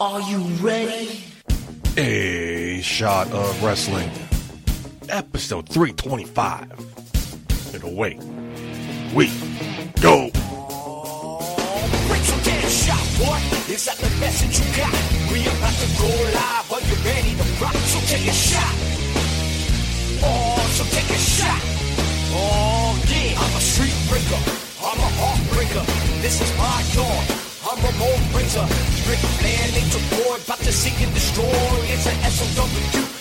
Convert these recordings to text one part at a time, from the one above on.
Are you ready? A shot of wrestling. Episode 325. And away. We go. Break some damn shot, boy. Is that the that you got? We about to go live. Are you ready to rock? So take a shot. Oh, so take a shot. Oh, yeah. I'm a street breaker. I'm a heartbreaker. This is my dawn. I'm a Ramon Razor. Ric Flair, Nature Boy, about to seek and destroy. It's an SOW.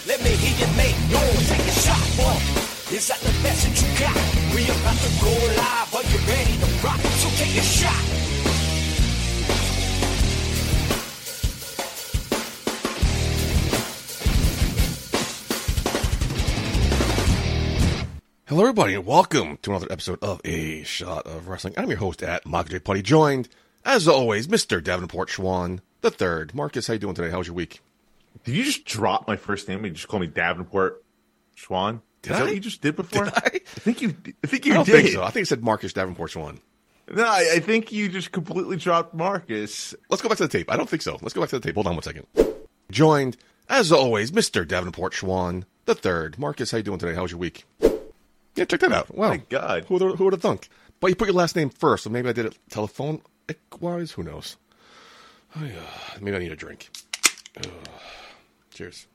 Let me hear you make noise. Take a shot, boy. Is that the that you got? We about to go live. Are you ready to rock? So take a shot. Hello, everybody, and welcome to another episode of A Shot of Wrestling. I'm your host at Mock J Putty, joined, as always, Mr. Davenport Schwan the third. Marcus, how you doing today? How was your week? Did you just drop my first name and just call me Davenport Schwan? Did Is that I? what you just did before? Did I? think you. I think you I don't did. think so. I think it said Marcus Davenport Schwan. No, I, I think you just completely dropped Marcus. Let's go back to the tape. I don't think so. Let's go back to the tape. Hold on one second. Joined, as always, Mr. Davenport Schwan the third. Marcus, how you doing today? How was your week? Yeah, check that out. Wow. My God. Who who would have thunk? But you put your last name first, so maybe I did it telephone wise. Who knows? Oh, yeah. Maybe I need a drink. Ugh. Cheers.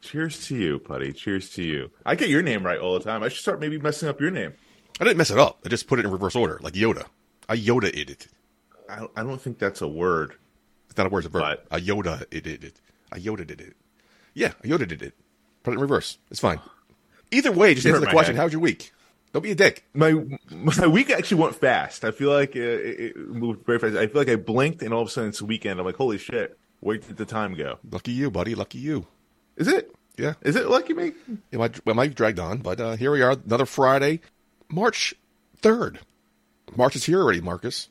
Cheers to you, Putty. Cheers to you. I get your name right all the time. I should start maybe messing up your name. I didn't mess it up. I just put it in reverse order, like Yoda. I Yoda it. I don't, I don't think that's a word. It's not a word, it's a verb. I Yoda it it. it. I Yoda did it. Yeah, I Yoda did it. Put it in reverse. It's fine. Either way, just answer the question. head. How's your week? Don't be a dick. My my week actually went fast. I feel like it, it it moved very fast. I feel like I blinked and all of a sudden it's the weekend. I'm like, holy shit! Where did the time go? Lucky you, buddy. Lucky you. Is it? Yeah. Is it lucky me? It might, it might dragged on, but uh, here we are, another Friday, March 3rd. March is here already, Marcus.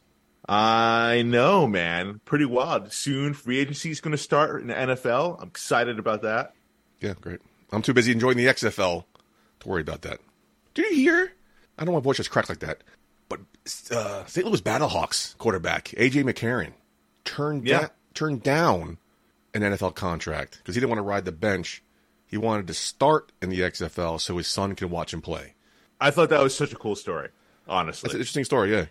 I know, man. Pretty wild. Soon, free agency is going to start in the NFL. I'm excited about that. Yeah, great. I'm too busy enjoying the XFL to worry about that. Did you hear? I don't know why my voice just cracked like that, but uh, St. Louis Battlehawks quarterback AJ McCarron turned Yeah. da- turned down an NFL contract because he didn't want to ride the bench. He wanted to start in the XFL so his son can watch him play. I thought that was such a cool story. Honestly. That's an interesting story, yeah.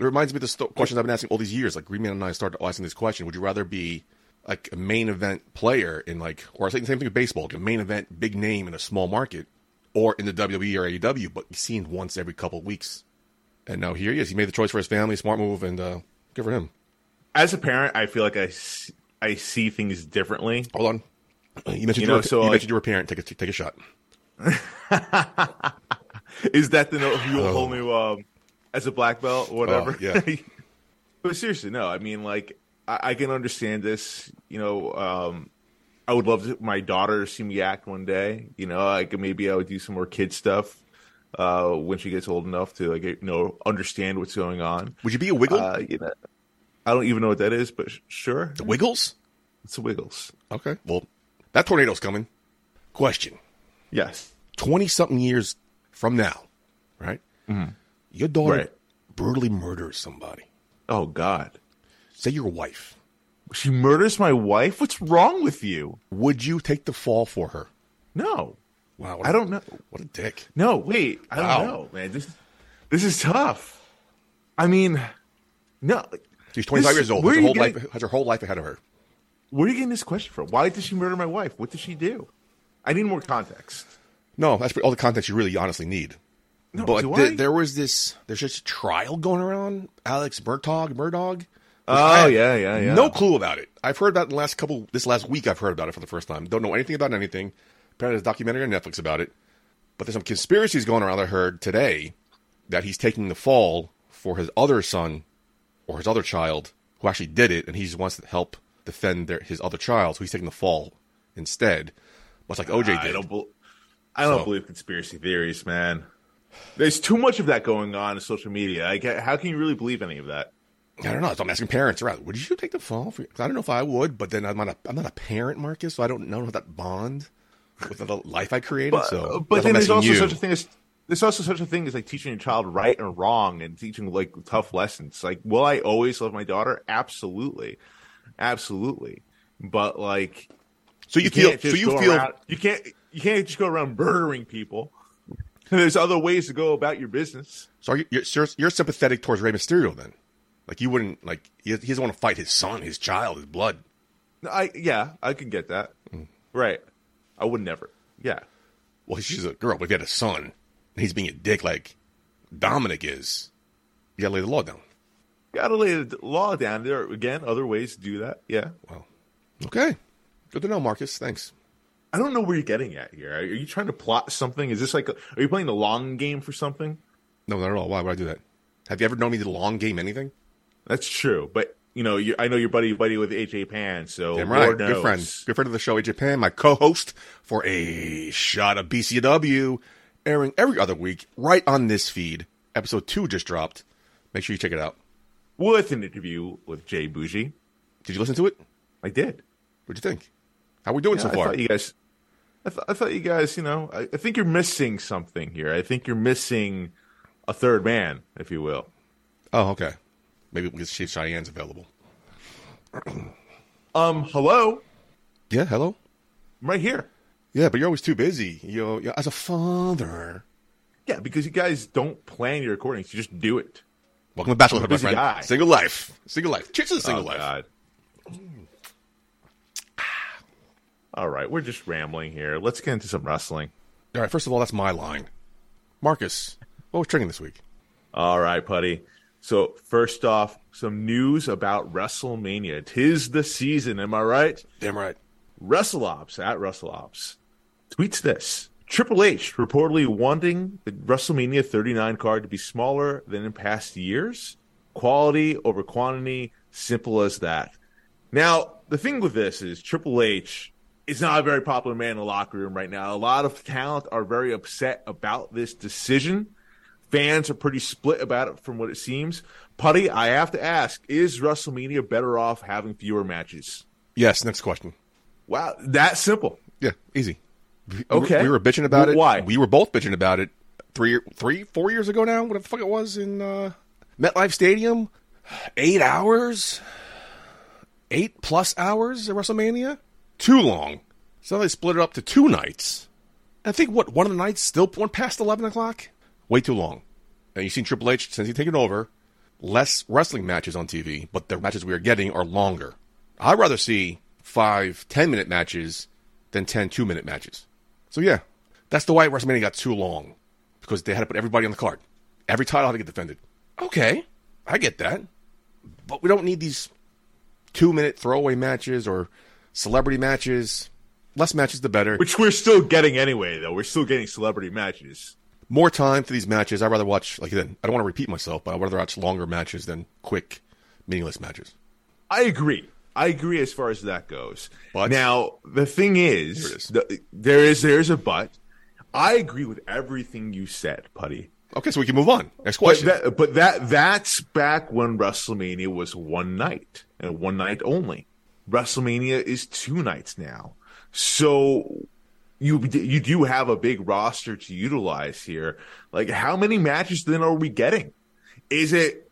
It reminds me of the sto- questions I've been asking all these years. Like Green Man and I started asking this question: Would you rather be like a main event player in like, or I think the same thing with baseball, like a main event big name in a small market, or in the WWE or AEW, but seen once every couple of weeks? And now here he is. He made the choice for his family, smart move, and uh, good for him. as a parent, I feel like I, s- I see things differently. Hold on. You mentioned you, You were, so, you like- mentioned you were a parent. Take a take a shot. Is that the whole whole new um, as a black belt or whatever? Oh, yeah. but seriously, no. I mean, like I, I can understand this. You know, um, I would love to, my daughter to see me act one day. You know, like maybe I would do some more kid stuff uh, when she gets old enough to like you know understand what's going on. Would you be a wiggle? Uh, you know, I don't even know what that is, but sh- sure, the Wiggles? it's the Wiggles. Okay. Well, that tornado's coming. Question. Yes. 20 something years from now, right? Your daughter Mm-hmm. Right. brutally murders somebody. Oh God, Say your wife. She murders my wife. What's wrong with you? Would you take the fall for her? No, Wow. I don't know. What a dick. No, wait, I Wow. don't know, man. This this is tough. I mean, no. She's 25 This- years old. where Has are her, you whole getting- life, has her whole life ahead of her. Where are you getting this question from? Why did she murder my wife? What did she do? I need more context. No, that's all the context you really honestly need. No, but do th- I? there was this, there's just a trial going around. Alex Murtaugh, Murdaugh. Oh, yeah, yeah, yeah. No clue about it. I've heard about it in the last couple, this last week I've heard about it for the first time. Don't know anything about anything. Apparently there's a documentary on Netflix about it. But there's some conspiracies going around I heard today that he's taking the fall for his other son or his other child who actually did it and he just wants to help defend their, his other child. So he's taking the fall instead. Much like OJ ah, I did. don't. bel I don't So- believe conspiracy theories, man. There's too much of that going on in social media. I get, how can you really believe any of that? I don't know. So I'm asking parents around. Would you take the fall? For, 'cause I don't know if I would, but then I'm not a I'm not a parent, Marcus, so I don't know that bond with the life I created. But, so uh, but then there's also you. such a thing as there's also such a thing as like teaching your child right and wrong and teaching like tough lessons. Like, will I always love my daughter? Absolutely, absolutely. but like So you, you feel can't so you feel around, you can't you can't just go around murdering people. There's other ways to go about your business. so are you, you're, you're you're sympathetic towards Rey Mysterio then? Like you wouldn't like he, he doesn't want to fight his son, his child, his blood. I yeah, I can get that. Mm. Right. I would never. Yeah. Well, she's a girl, but if he had a son, and he's being a dick like Dominic is, you gotta lay the law down. Gotta lay the law down. There are, again other ways to do that. Yeah. Well, okay, good to know, Marcus. Thanks. I don't know where you're getting at here. Are you trying to plot something? Is this like a, are you playing the long game for something? No, not at all. Why would I do that? Have you ever known me to long game anything? That's true, but you know, you, I know you're buddy buddy with AJ Pan, so Damn right. Good friend. Good friend of the show, AJ Pan, my co-host for a shot of BCW, airing every other week right on this feed. Episode two just dropped. Make sure you check it out. with an interview with Jay Bougie. Did you listen to it? I did. What'd you think? How we doing Yeah, so I far? thought you guys. I, th- I thought you guys. You know, I, I think you're missing something here. I think you're missing a third man, if you will. oh, okay. Maybe because Chief Cheyenne's available. Um, hello, Yeah, hello. I'm right here. Yeah, but you're always too busy. You know, as a father. Yeah, because you guys don't plan your recordings; you just do it. Welcome to Bachelorhood, my friend. guy. Single life. Single life. Chicks is a single Oh, life. God. All right, we're just rambling here. Let's get into some wrestling. All right, first of all, that's my line. Marcus, what was trending this week? All right, Putty. So first off, some news about WrestleMania. Tis the season, am I right? Damn right. WrestleOps at WrestleOps tweets this. Triple H reportedly wanting the WrestleMania 39 card to be smaller than in past years. Quality over quantity, simple as that. Now, the thing with this is Triple H is not a very popular man in the locker room right now. A lot of talent are very upset about this decision. Fans are pretty split about it from what it seems. Putty, I have to ask, is WrestleMania better off having fewer matches? Yes, next question. Wow, that simple. Yeah, easy. We- Okay. We were bitching about it. Why? We were both bitching about it three, three, four years ago now. Whatever the fuck it was in uh, MetLife Stadium. Eight hours, eight plus hours at WrestleMania. Too long. So they split it up to two nights. I think what one of the nights still went past eleven o'clock. Way too long. And you've seen Triple H since he's taken over. Less wrestling matches on TV, but the matches we are getting are longer. I'd rather see five, ten minute matches than 10 two minute matches. So yeah, that's the why WrestleMania got too long because they had to put everybody on the card. Every title had to get defended. Okay, I get that, but we don't need these two minute throwaway matches or celebrity matches. Less matches, the better. Which we're still getting anyway, though. We're still getting celebrity matches. More time for these matches. I'd rather watch like then. I don't want to repeat myself, but I'd rather watch longer matches than quick, meaningless matches. I agree. I agree as far as that goes. But- now the thing is, is. the- there is there's a but. I agree with everything you said, Putty. Okay, so we can move on. Next But question. that, but that that's back when WrestleMania was one night and one night only. WrestleMania is two nights now, so you you do have a big roster to utilize here. Like, how many matches then are we getting? Is it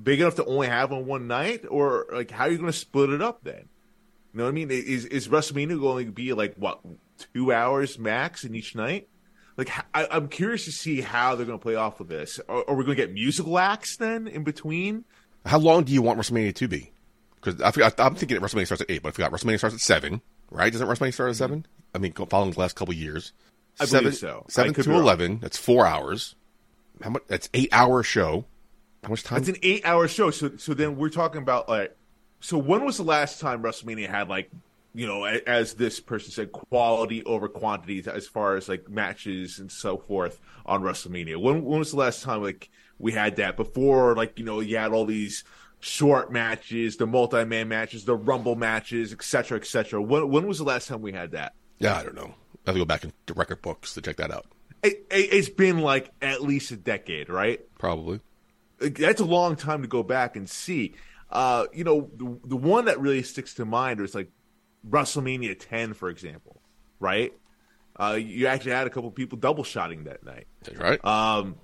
big enough to only have on one night, or like how are you going to split it up then? You know what I mean? Is is WrestleMania going to be like what two hours max in each night? Like I, am curious to see how they're going to play off of this. Are, are we going to get musical acts then in between? How long do you want WrestleMania to be? Because I forgot, I'm thinking WrestleMania starts at eight, but I forgot WrestleMania starts at seven, right? Doesn't WrestleMania start at seven? I mean, following the last couple of years, I seven, believe so. Seven to be wrong. eleven. That's four hours. How much? That's eight hour show. How much time? It's an eight-hour show. So so then we're talking about like. So when was the last time WrestleMania had like, you know, a- as this person said, quality over quantity as far as like matches and so forth on WrestleMania? When when was the last time like we had that before? Like you know, you had all these short matches, the multi-man matches, the Rumble matches, etc., etc. When when was the last time we had that? Yeah, I don't know. I have to go back into record books to check that out. It, it, it's been like at least a decade, right? Probably. that's a long time to go back and see. Uh, you know, the, the one that really sticks to mind is like WrestleMania 10, for example, right? Uh, you actually had a couple people double shotting that night. That's right. Um,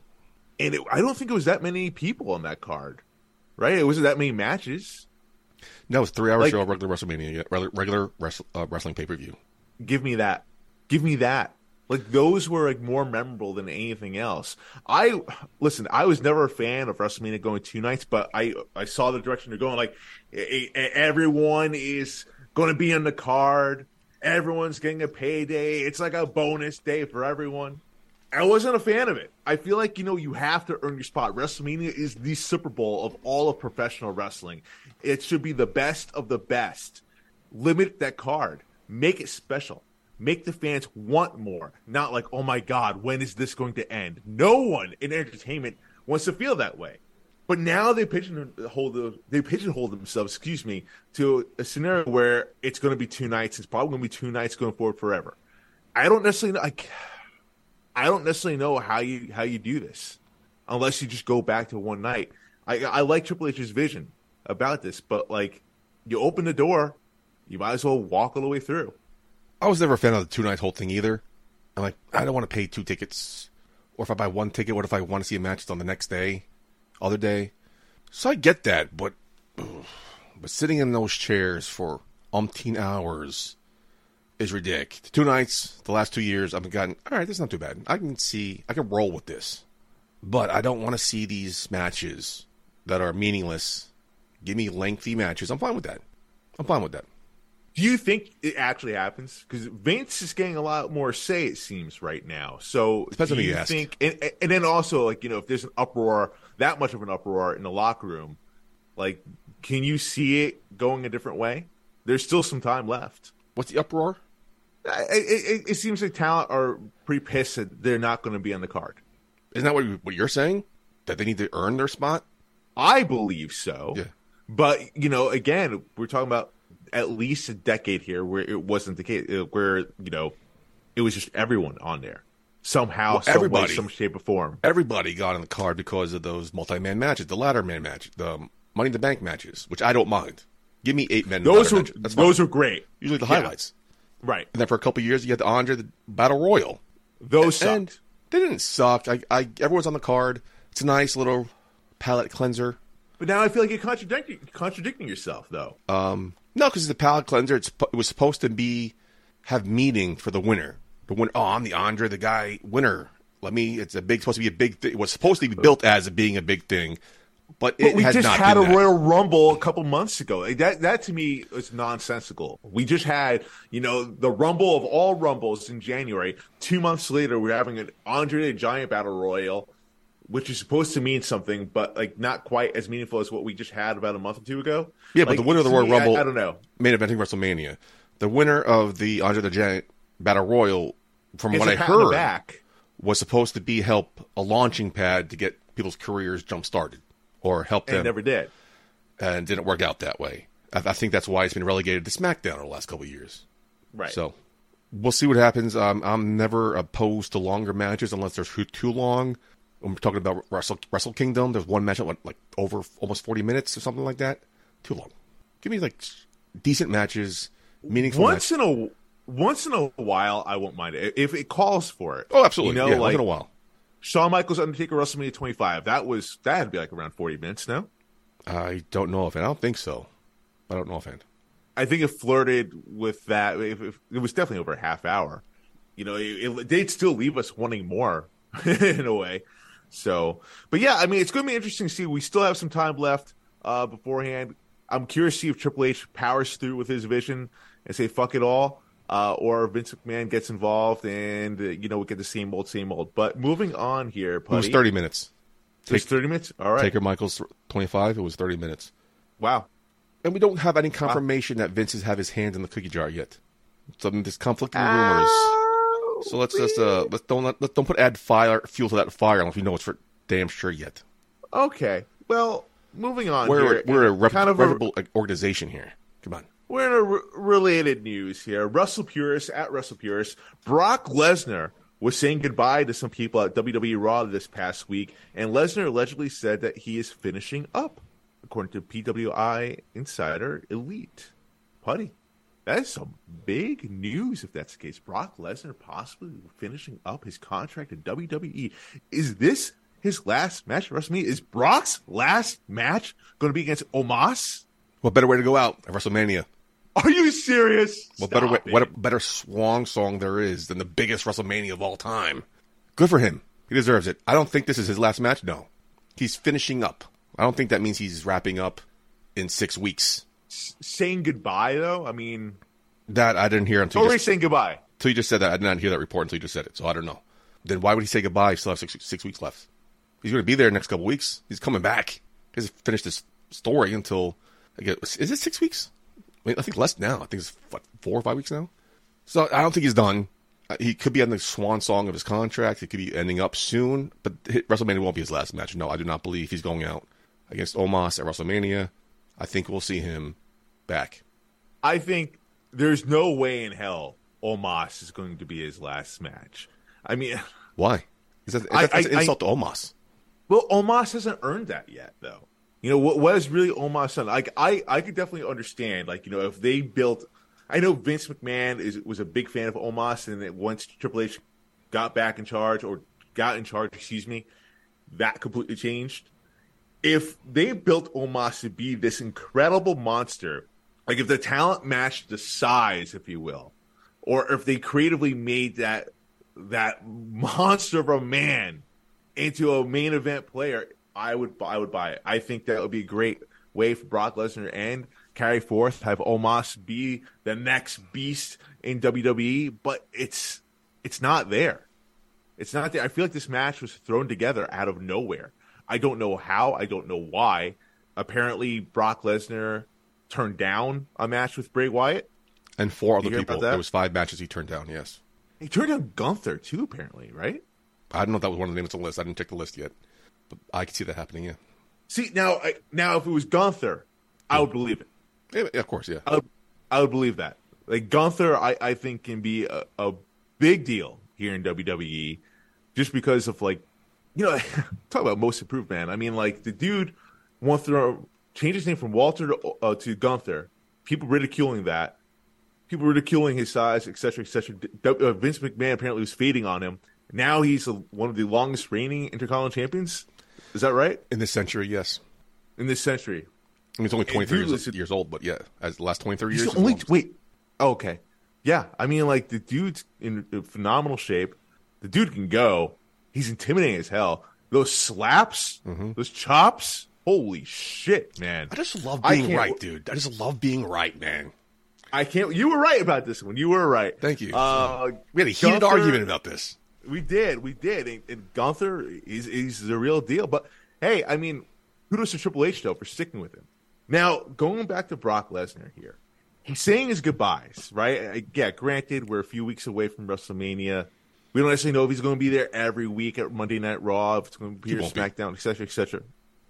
and it, I don't think it was that many people on that card, right? It wasn't that many matches. No, it was three hour Like- show, regular WrestleMania, regular, regular uh, wrestling pay per view. Give me that. Give me that. Like those were like more memorable than anything else. I listen. I was never a fan of WrestleMania going two nights, but I I saw the direction they're going. Like everyone is going to be on the card. Everyone's getting a payday. It's like a bonus day for everyone. I wasn't a fan of it. I feel like you know you have to earn your spot. WrestleMania is the Super Bowl of all of professional wrestling. It should be the best of the best. Limit that card. Make it special. Make the fans want more. Not like, oh my God, when is this going to end? No one in entertainment wants to feel that way. But now they pigeonhole the, they pigeonhole themselves, excuse me, to a scenario where it's going to be two nights. It's probably going to be two nights going forward forever. I don't necessarily know. I, I don't necessarily know how you how you do this, unless you just go back to one night. I I like Triple H's vision about this, but like you open the door, you might as well walk all the way through. I was never a fan of the two night whole thing either. I'm like, I don't want to pay two tickets. Or if I buy one ticket, what if I want to see a match on the next day, other day? So I get that, but but sitting in those chairs for umpteen hours is ridiculous. Two nights, the last two years, I've gotten all right. This is not too bad. I can see, I can roll with this, but I don't want to see these matches that are meaningless. Give me lengthy matches. I'm fine with that. I'm fine with that. Do you think it actually happens? Because Vince is getting a lot more say, it seems, right now. So Depends do you you think? And, and then also, like you know, if there's an uproar, that much of an uproar in the locker room, like, can you see it going a different way? There's still some time left. What's the uproar? It, it, it seems like talent are pretty pissed that they're not going to be on the card. Isn't that what, what you're saying? That they need to earn their spot? I believe so. Yeah. But you know, again, we're talking about at least a decade here where it wasn't the case, uh, where you know, it was just everyone on there somehow, Well, some way, everybody. some shape or form. Everybody got on the card because of those multi-man matches, the ladder man match, the Money in the Bank matches, which I don't mind. Give me eight men. Those were. Those are great. usually the Yeah. highlights. Right. And then for a couple years, you had the Andre the Battle Royal. Those And sucked. they didn't suck. I, I, everyone's on the card. It's a nice little palate cleanser. But now I feel like you're contradicting contradicting yourself, though. Um, no, because the a palate cleanser. It's it was supposed to be have meaning for the winner. The winner. Oh, I'm the Andre, the guy winner. Let me. It's a big. Supposed to be a big. thing. It was supposed to be built as being a big thing, but it But we has just not had a that. Royal Rumble a couple months ago. Like, That that to me is nonsensical. We just had, you know, the Rumble of all Rumbles in January. Two months later, we're having an Andre the Giant Battle Royal, which is supposed to mean something, but like not quite as meaningful as what we just had about a month or two ago. Yeah, but the winner of the Royal me, I- Rumble, I, don't know. main eventing WrestleMania, the winner of the Andre the Giant Battle Royal, from It's what I pat on the heard, back. was supposed to be help a launching pad to get people's careers jump started or help and them, never did. and didn't work out that way. I, I think that's why it's been relegated to SmackDown over the last couple of years. Right. So we'll see what happens. Um, I'm never opposed to longer matches unless they're too, too long. When we're talking about Wrestle, Wrestle Kingdom, there's one match that went like over almost 40 minutes or something like that. Too long. Give me like decent matches, meaningful once matches. in a once in a while, I won't mind it if it calls for it. Oh, absolutely. You know, yeah, once like in a while. Shawn Michaels Undertaker WrestleMania 25. That was that had to be like around 40 minutes. No, I don't know if I don't think so. I don't know offhand. I think it flirted with that. If, if, it was definitely over a half hour. You know, it, it, they'd still leave us wanting more in a way. So, but yeah, I mean, it's going to be interesting to see. We still have some time left uh, beforehand. I'm curious to see if Triple H powers through with his vision and say "fuck it all," uh, or Vince McMahon gets involved and uh, you know we get the same old, same old. But moving on here, It was 30 minutes. It was 30 minutes. All right. Taker Michaels 25. It was 30 minutes. Wow. And we don't have any confirmation that Vince has have his hand in the cookie jar yet. Some there's conflicting rumors. So let's just uh let's don't let, don't put add fire fuel to that fire unless we know it's for damn sure yet. Okay. Well, moving on. We're here, we're a rep- kind of a, reputable organization here. Come on. We're in a re- related news here. Wrestle Purist at Wrestle Purist. Brock Lesnar was saying goodbye to some people at WWE Raw this past week, and Lesnar allegedly said that he is finishing up, according to PWI Insider Elite. Putty, that is some big news if that's the case. Brock Lesnar possibly finishing up his contract at WWE. Is this his last match at WrestleMania? Is Brock's last match going to be against Omos? What better way to go out at WrestleMania? Are you serious? What better way, what a better swan song there is than the biggest WrestleMania of all time? Good for him. He deserves it. I don't think this is his last match. No, he's finishing up. I don't think that means he's wrapping up in six weeks. Saying goodbye though? I mean, That I didn't hear until you, already just, saying goodbye. until you just said that. I did not hear that report until you just said it. So I don't know. Then why would he say goodbye? He still have six, six weeks left. He's going to be there next couple weeks. He's coming back. He hasn't finished his story until I guess, is it six weeks? I, mean, I think less now. I think it's what, four or five weeks now. So I don't think he's done. Uh, He could be on the swan song of his contract. He could be ending up soon, but WrestleMania won't be his last match. No, I do not believe he's going out against Omos at WrestleMania. I think we'll see him back. I think there's no way in hell Omos is going to be his last match. I mean, Why? Is that, I- that's, that's an I- I- insult to Omos. well, Omos hasn't earned that yet, though. You know what? What has really Omos done? Like, I, I could definitely understand. Like, you know, if they built, I know Vince McMahon is was a big fan of Omos, and that once Triple H got back in charge or got in charge, excuse me, that completely changed. If they built Omos to be this incredible monster, like if the talent matched the size, if you will, or if they creatively made that that monster of a man into a main event player, I would I would buy it. I think that would be a great way for Brock Lesnar and carry forth, have Omos be the next beast in WWE, but it's it's not there. It's not there. I feel like this match was thrown together out of nowhere. I don't know how. I don't know why. Apparently, Brock Lesnar turned down a match with Bray Wyatt. And four other people. that? There was five matches he turned down. Yes, He turned down Gunther too. Apparently, right? I don't know if that was one of the names on the list. I didn't check the list yet, but I could see that happening. Yeah, See now, I, now if it was Gunther, I would believe it. Yeah, of course. Yeah, I would, I would believe that. Like Gunther, I, I think can be a, a big deal here in WWE, just because of like, you know, talk about most improved man. I mean, like the dude wants to change his name from Walter to, uh, to Gunther. People ridiculing that. People ridiculing his size, etc., etc. Uh, Vince McMahon apparently was feeding on him. Now he's a, one of the longest reigning Intercontinental champions. Is that right? in this century, yes. In this century, I mean, it's only 23 years, years old, but yeah, as the last twenty three years. only wait. Oh, okay, yeah. I mean, like the dude's in phenomenal shape. The dude can go. He's intimidating as hell. Those slaps, those chops. Holy shit, man! I just love being right, dude. I just love being right, man. I can't. You were right about this one. You were right. Thank you. Uh, We had a heated Gunther- argument about this. We did, we did. And, and Gunther, is he's the real deal. But hey, I mean, kudos to Triple H though for sticking with him. Now, going back to Brock Lesnar here, he's saying his goodbyes, right? Yeah, granted, we're a few weeks away from WrestleMania. We don't necessarily know if he's going to be there every week at Monday Night Raw, if it's going to be He here. SmackDown, et cetera, et cetera.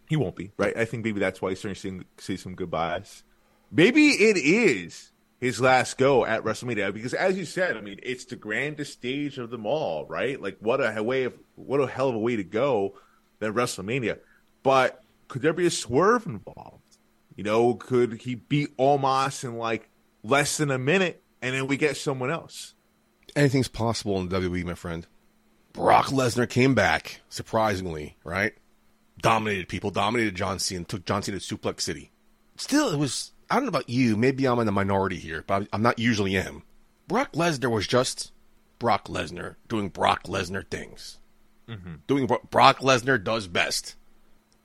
He won't be, right? I think maybe that's why he's starting to sing- say some goodbyes. Maybe it is his last go at WrestleMania because, as you said, I mean, it's the grandest stage of them all, right? Like, what a way of what a hell of a way to go than WrestleMania. But could there be a swerve involved? You know, could he beat Omos in like less than a minute, and then we get someone else? Anything's possible in the WWE, my friend. Brock Lesnar came back, surprisingly, right? Dominated people, dominated John Cena, took John Cena to Suplex City. Still, it was, I don't know about you, maybe I'm in the minority here, but I'm- not usually am. Brock Lesnar was just Brock Lesnar doing Brock Lesnar things. Mm-hmm. Doing what Brock Lesnar does best.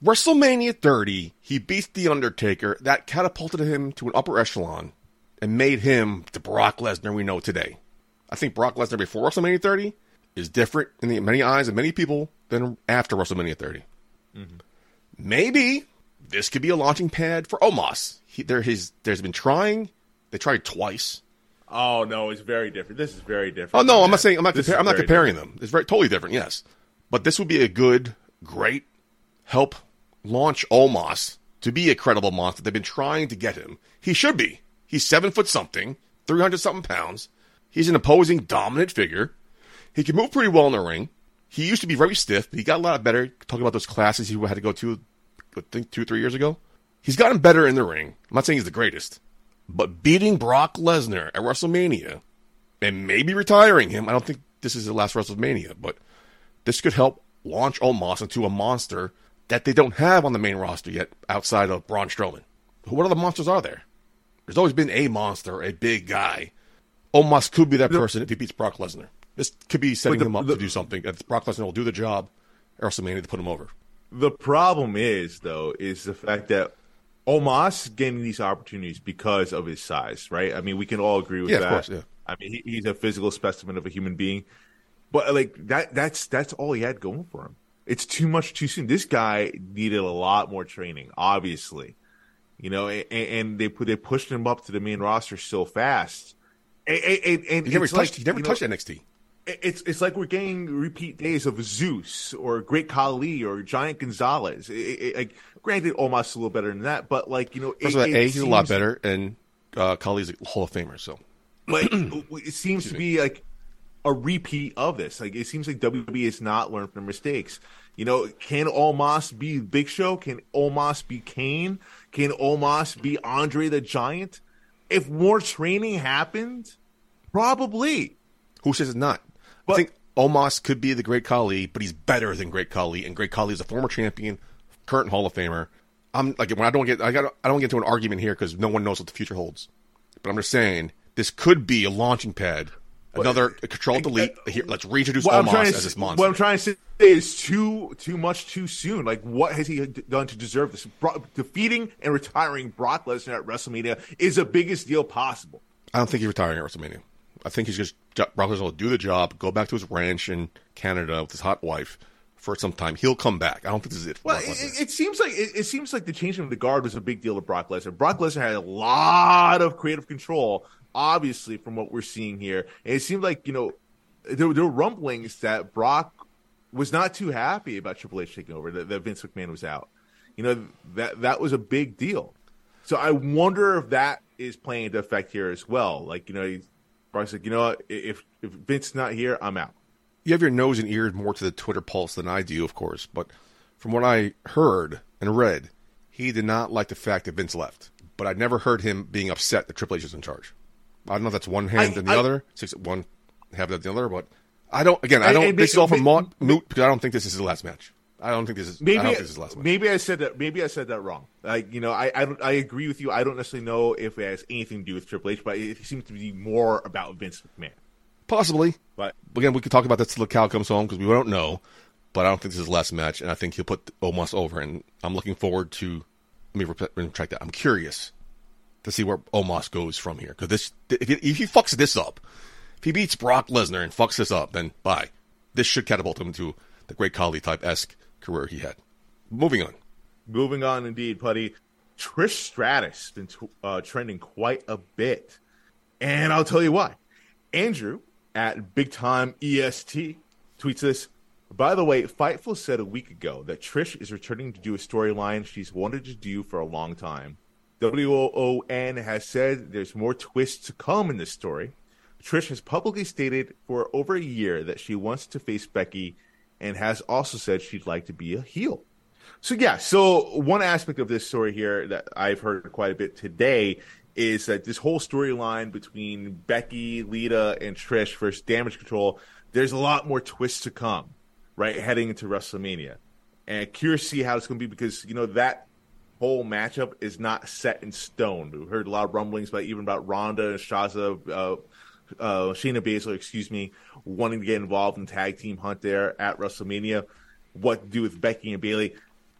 WrestleMania 30, he beats The Undertaker. That catapulted him to an upper echelon and made him the Brock Lesnar we know today. I think Brock Lesnar before WrestleMania 30 is different in the many eyes of many people than after WrestleMania 30. Maybe this could be a launching pad for Omos. He, there, his, there's been trying. They tried twice. Oh no, it's very different. This is very different. Oh no, I'm not saying I'm not compar- I'm not comparing them. It's very totally different. Yes, but this would be a good, great help launch Omos to be a credible monster. They've been trying to get him. He should be. He's seven foot something, three hundred something pounds. He's an opposing dominant figure. He can move pretty well in the ring. He used to be very stiff, but he got a lot better. Talking about those classes he had to go to, I think two, three years ago. He's gotten better in the ring. I'm not saying he's the greatest, but beating Brock Lesnar at WrestleMania and maybe retiring him. I don't think this is the last WrestleMania, but this could help launch Omos into a monster that they don't have on the main roster yet outside of Braun Strowman. What other monsters are there? There's always been a monster, a big guy. Omos could be that person if he beats Brock Lesnar. This could be setting the- him up the- to do something. And Brock Lesnar will do the job WrestleMania to put him over. The problem is, though, is the fact that Omos getting these opportunities because of his size, right? I mean, we can all agree with Yeah, that. course, yeah. I mean, he, he's a physical specimen of a human being, but like that—that's that's all he had going for him. It's too much too soon. This guy needed a lot more training, obviously, you know, and, and they put they pushed him up to the main roster so fast. And, and, and He never touched. like, he never you know, touched NXT. It's it's like we're getting repeat days of Zeus or Great Khali or Giant Gonzalez. It, it, like, granted, Omos a little better than that, but like you know, First it, of all, it A, he's a lot better, and uh, Khali's a Hall of Famer. So Like it seems to be like a repeat of this. Like it seems like WWE has not learned from their mistakes. You know, can Omos be Big Show? Can Omos be Kane? Can Omos be Andre the Giant? If more training happened, probably. who says it's not? But- I think Omos could be the Great Khali, but he's better than Great Khali, and Great Khali is a former champion, current Hall of Famer. I'm like when I don't get I got I don't get into an argument here because no one knows what the future holds. But I'm just saying this could be a launching pad, another control delete. Here, let's reintroduce What Omos as this monster. what I'm trying to say is too too much too soon. Like, what has he done to deserve this? Bro- defeating and retiring Brock Lesnar at WrestleMania is the biggest deal possible. I don't think he's retiring at WrestleMania. I think he's just Brock Lesnar will do the job, go back to his ranch in Canada with his hot wife for some time. He'll come back. I don't think this is it. Well, it- it seems like it, it seems like the changing of the guard was a big deal to Brock Lesnar. Brock Lesnar had a lot of creative control, obviously, from what we're seeing here. And it seemed like you know there, there were rumblings that Brock was not too happy about Triple H taking over. That, that Vince McMahon was out. You know that that was a big deal. So I wonder if that is playing into effect here as well. Like you know, Brock's like, you know what? If if Vince's not here, I'm out. you have your nose and ears more to the Twitter pulse than I do, of course. But from what I heard and read, he did not like the fact that Vince left. But I never heard him being upset that Triple H is in charge. I don't know if that's one hand I- than the I- other, six one half than the other. But I don't. Again, I don't. and this is all from may- moot, moot because I don't think this is his last match. I don't think this is. Maybe I this is last match. maybe I said that maybe I said that wrong. Like you know, I I, don't, I agree with you. I don't necessarily know if it has anything to do with Triple H, but it seems to be more about Vince McMahon. Possibly. But Again, we could talk about that till the cow comes home because we don't know. But I don't think this is his last match, and I think he'll put Omos over. And I'm looking forward to. Let me retract that. I'm curious to see where Omos goes from here because this if he, if he fucks this up, if he beats Brock Lesnar and fucks this up, then bye. This should catapult him to the Great Khali type esque career he had. Moving on. moving on, indeed, Putty. Trish Stratus been t- uh, trending quite a bit, and I'll tell you why. Andrew at Big Time EST tweets this. By the way, Fightful said a week ago that Trish is returning to do a storyline she's wanted to do for a long time. WON has said there's more twists to come in this story. Trish has publicly stated for over a year that she wants to face Becky and has also said she'd like to be a heel. So yeah, so one aspect of this story here that I've heard quite a bit today is that this whole storyline between Becky, Lita, and Trish versus Damage Control, there's a lot more twists to come, right, heading into WrestleMania. And curious to see how it's going to be because you know that whole matchup is not set in stone. We've heard a lot of rumblings about even about Ronda and Shaza, uh, uh, Shayna Baszler, excuse me, wanting to get involved in tag team hunt there at WrestleMania. What to do with Becky and Bayley?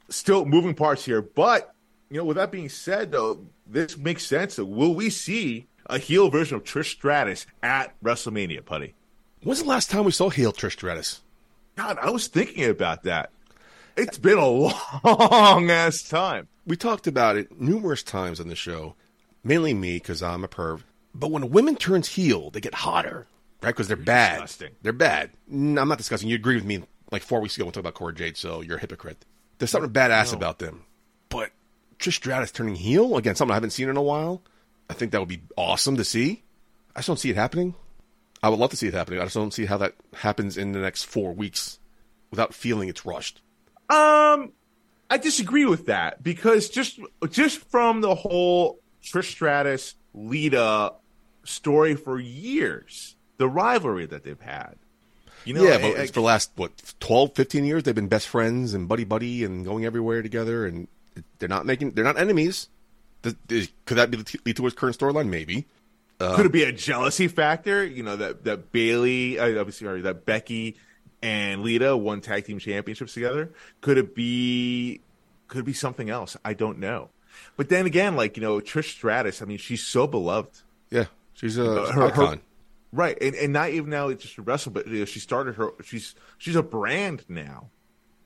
Still moving parts here, but you know, with that being said, though, this makes sense. Will we see a heel version of Trish Stratus at WrestleMania, Putty? When's the last time we saw heel Trish Stratus? God, I was thinking about that. It's been a long ass time. we talked about it numerous times on the show, mainly me because I'm a perv. But when a woman turns heel, they get hotter, right? Because they're bad. disgusting. They're bad. Mm, I'm not discussing. You agree with me like four weeks ago when we talked about Cora Jade, so you're a hypocrite. There's something badass about them. But Trish Stratus turning heel again, something I haven't seen in a while. I think that would be awesome to see. I just don't see it happening. I would love to see it happening. I just don't see how that happens in the next four weeks without feeling it's rushed. Um, I disagree with that because just just from the whole Trish Stratus Lita story for years, the rivalry that they've had. You know, yeah, but I- it's for the last what 12, 15 years they've been best friends and buddy buddy and going everywhere together and they're not making they're not enemies. Could that be the lead to his current storyline? Maybe. Could it be a jealousy factor? You know that that Bayley, uh, obviously, sorry, that Becky and Lita won tag team championships together. Could it be? Could it be something else? I don't know. But then again, like you know, Trish Stratus. I mean, she's so beloved, she's a Uh, her- her- icon. right? And and not even now it's just to wrestle, but you know, she started her. She's she's a brand now.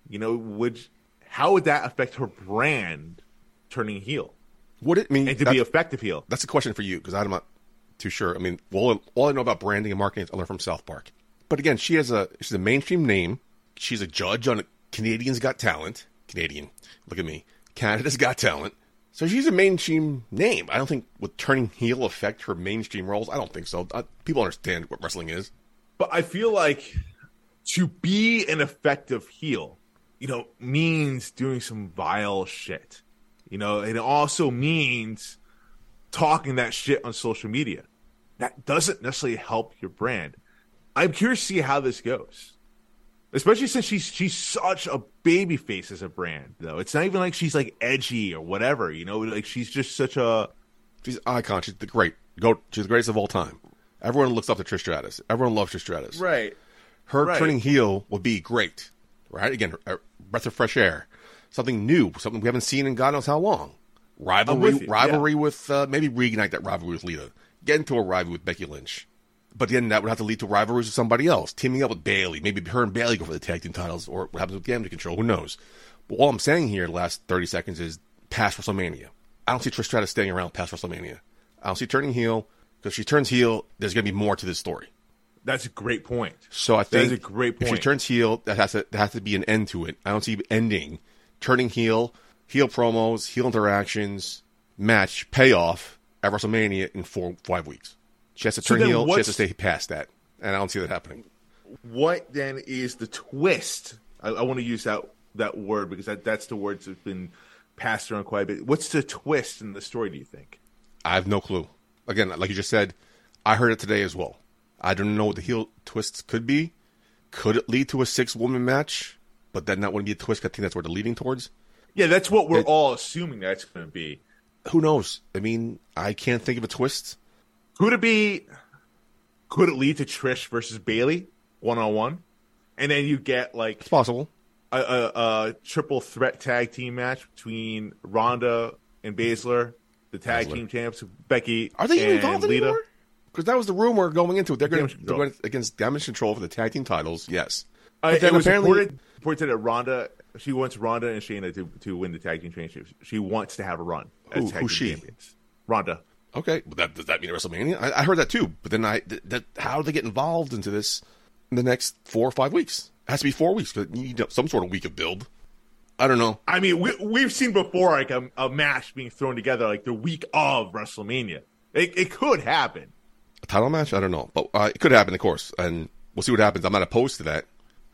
You know, would how would that affect her brand turning heel Would it mean and to be effective heel? that's a question for you because I'm not too sure. I mean, all, all I know about branding and marketing is I learned from South Park. But again, she has a she's a mainstream name. She's a judge on Canadians Got Talent. Canadian, look at me. Canada's Got Talent. So she's a mainstream name. I don't think would turning heel affect her mainstream roles. I don't think so. Uh, people understand what wrestling is. But I feel like to be an effective heel, you know, means doing some vile shit. You know, it also means talking that shit on social media. That doesn't necessarily help your brand. I'm curious to see how this goes. Especially since she's she's such a baby face as a brand, though. It's not even like she's like edgy or whatever, you know, like she's just such a She's icon. She's the great. Go. She's the greatest of all time. Everyone looks up to Trish Stratus. Everyone loves Trish Stratus. Right. her Right. turning heel would be great, right? Again, a breath of fresh air, something new, something we haven't seen in God knows how long. Rivalry, with you, rivalry with uh, maybe reignite that rivalry with Lita. Get into a rivalry with Becky Lynch, but then that would have to lead to rivalries with somebody else, teaming up with Bayley. Maybe her and Bayley go for the tag team titles, or what happens with Damage Control? Who knows? But all I'm saying here, the last 30 seconds, is past WrestleMania. I don't see Trish Stratus staying around past WrestleMania. I don't see turning heel because if she turns heel. There's going to be more to this story. That's a great point. So I think is a great if she turns heel, that has to there has to be an end to it. I don't see ending. Turning heel, heel promos, heel interactions, match payoff at WrestleMania in four five weeks. She has to turn then heel. She has to stay past that, and I don't see that happening. what then is the twist? I, I want to use that that word because that, that's the words that's been passed around quite a bit. What's the twist in the story? Do you think? I have no clue. Again, like you just said, I heard it today as well. I don't know what the heel twists could be. Could it lead to a six woman match? But then that wouldn't be a twist. I think that's where they're leading towards. Yeah, that's what we're It- all assuming that's going to be. Who knows? I mean, I can't think of a twist. Could it be? Could it lead to Trish versus Bayley one on one, and then you get like It's possible. a, a, a triple threat tag team match between Ronda and Baszler, the tag Baszler. team champs, Becky. Are they even involved Lita. anymore? Because that was the rumor going into it. They're going Damage to Control. go against Damage Control for the tag team titles. Yes, Uh, it was apparently- reported, reported that Ronda, she wants Ronda and Shayna to, to win the tag team championships. She wants to have a run as Who- tag who's team she? champions. Ronda. Okay, but that, does that mean WrestleMania? I, I heard that too. But then I, th- that, how do they get involved into this in the next four or five weeks? It has to be four weeks. But you need some sort of week of build. I don't know. I mean, we, we've seen before like a, a match being thrown together like the week of WrestleMania. It, it could happen. A title match? I don't know, but uh, it could happen, of course, and we'll see what happens. I'm not opposed to that.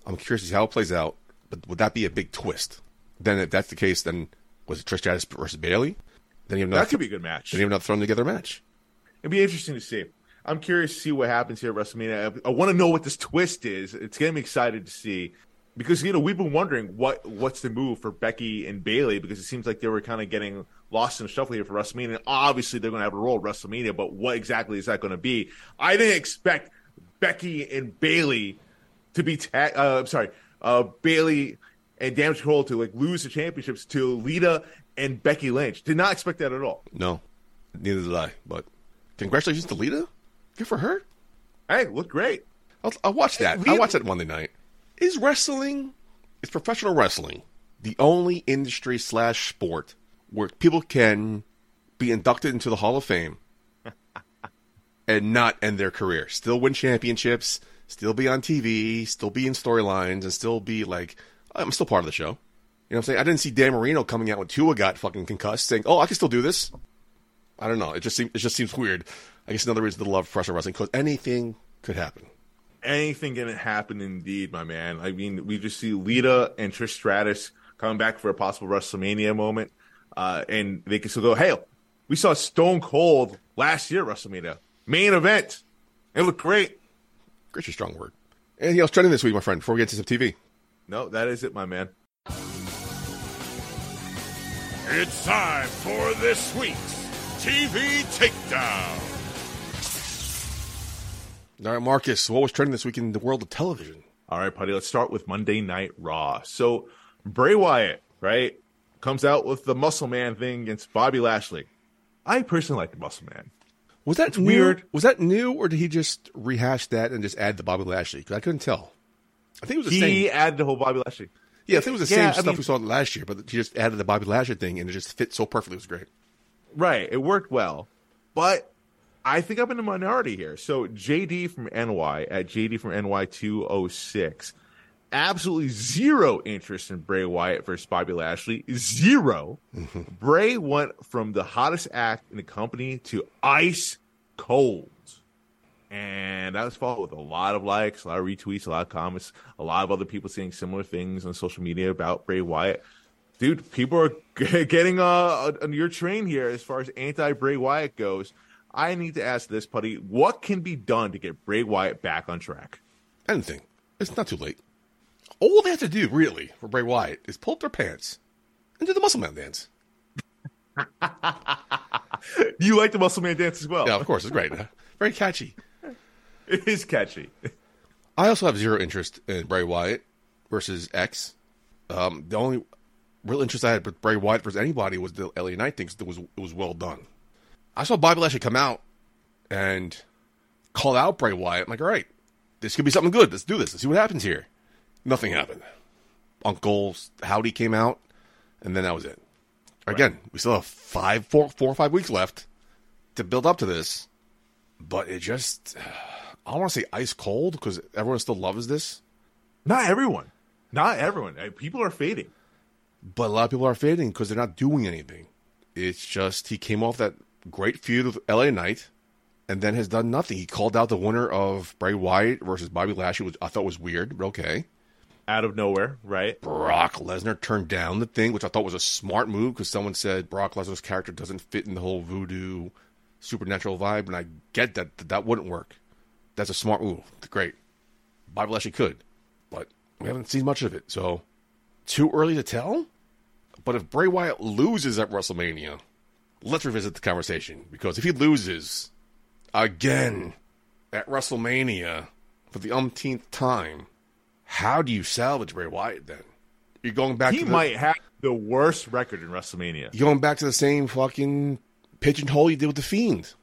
I'm curious to see how it plays out. But would that be a big twist? Then, if that's the case, then was it Trish Stratus versus Bayley? Then you have another, That could be a good match. then you have another thrown together a match. It'd be interesting to see. I'm curious to see what happens here at WrestleMania. I, I want to know what this twist is. It's getting me excited to see because you know we've been wondering what what's the move for Becky and Bayley because it seems like they were kind of getting lost in the shuffle here for WrestleMania. Obviously, they're going to have a role at WrestleMania, but what exactly is that going to be? I didn't expect Becky and Bayley to be tag. Uh, I'm sorry, uh, Bayley and Damage Control to like lose the championships to Lita and Becky Lynch. Did not expect that at all. No, neither did I. But congratulations to Lita. Good for her. Hey, look great. I'll, I'll watch that. Lita- I'll watch that Monday night. Is wrestling, is professional wrestling, the only industry slash sport where people can be inducted into the Hall of Fame and not end their career? Still win championships, still be on TV, still be in storylines, and still be like, I'm still part of the show. You know what I'm saying? I didn't see Dan Marino coming out when Tua got fucking concussed saying, oh, I can still do this. I don't know. It just seems, it just seems weird. I guess another reason to love professional wrestling because anything could happen. anything can happen indeed, my man. I mean, we just see Lita and Trish Stratus coming back for a possible WrestleMania moment. Uh, and they can still go, hey, we saw Stone Cold last year at WrestleMania. Main event. It looked great. Great's a strong word. Anything else trending this week, my friend, before we get to some TV? No, that is it, my man. It's time for this week's TV Takedown. All right, Marcus, what was trending this week in the world of television? All right, buddy, let's start with Monday Night Raw. So, Bray Wyatt, right, comes out with the Muscle Man thing against Bobby Lashley. I personally like the Muscle Man. Was that new? weird. Was that new, or did he just rehash that and just add the Bobby Lashley? Because I couldn't tell. I think it was the He same. added the whole Bobby Lashley. Yeah, I think it was the Yeah, same I stuff mean- we saw last year, but he just added the Bobby Lashley thing, and it just fit so perfectly. It was great. Right, it worked well. But I think I'm in the minority here. So JD from NY at JD from NY 206, absolutely zero interest in Bray Wyatt versus Bobby Lashley. 0 mm-hmm. Bray went from the hottest act in the company to ice cold. And that was followed with a lot of likes, a lot of retweets, a lot of comments, a lot of other people saying similar things on social media about Bray Wyatt. Dude, people are g- getting uh, on your train here as far as anti Bray Wyatt goes. I need to ask this, Putty. What can be done to get Bray Wyatt back on track? Anything. It's not too late. All they have to do, really, for Bray Wyatt is pull up their pants and do the Muscle Man dance. You like the Muscle Man dance as well. Yeah, of course, it's great. Very catchy. It is catchy. I also have zero interest in Bray Wyatt versus X. Um, the only real interest I had with Bray Wyatt versus anybody was the LA Knight thing. It was it was well done. I saw Bobby Lashley come out and call out Bray Wyatt. I'm like, all right, this could be something good. Let's do this. Let's see what happens here. Nothing happened. Uncle Howdy came out, and then that was it. Again, we still have five, four, four or five weeks left to build up to this, but it just. I don't want to say ice cold because everyone still loves this, Not everyone. Not everyone. People are fading. but a lot of people are fading because they're not doing anything. It's just he came off that great feud with LA Knight and then has done nothing. He called out the winner of Bray Wyatt versus Bobby Lashley, which I thought was weird, but okay. Out of nowhere, right? Brock Lesnar turned down the thing, which I thought was a smart move because someone said Brock Lesnar's character doesn't fit in the whole voodoo supernatural vibe, and I get that, that wouldn't work. That's a smart move. Great. Bobby Lashley could, but we haven't seen much of it, so too early to tell. But if Bray Wyatt loses at WrestleMania, let's revisit the conversation because if he loses again at WrestleMania for the umpteenth time, how do you salvage Bray Wyatt then? You're going back He to the, might have the worst record in WrestleMania. you're going back to the same fucking pigeonhole you did with the Fiend.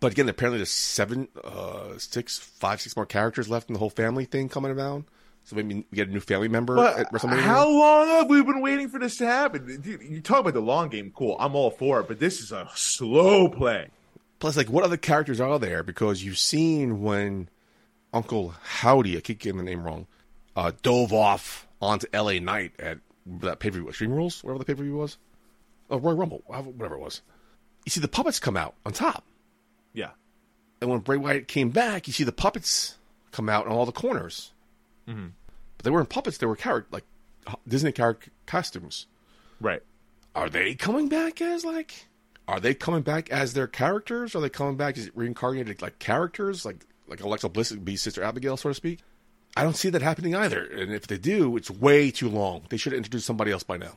But again, apparently there's seven, uh, six, five, six more characters left in the whole family thing coming around. So maybe we get a new family member But at WrestleMania. how long have we been waiting for this to happen? Dude, you talk about the long game, cool. I'm all for it, but this is a slow play. Plus, like, what other characters are there? Because you've seen when Uncle Howdy, I keep getting the name wrong, uh, dove off onto LA Knight at that pay per view, Extreme Rules, whatever the pay per view was. Oh, Royal Rumble, whatever it was. You see the puppets come out on top. Yeah. And when Bray Wyatt came back, you see the puppets come out in all the corners. Mm-hmm. But they weren't puppets; they were character like Disney character costumes. Right. Are they coming back as like? Are they coming back as their characters? Are they coming back as reincarnated like characters, like like Alexa Bliss would be Sister Abigail, so to speak? I don't see that happening either. And if they do, it's way too long. They should have introduced somebody else by now.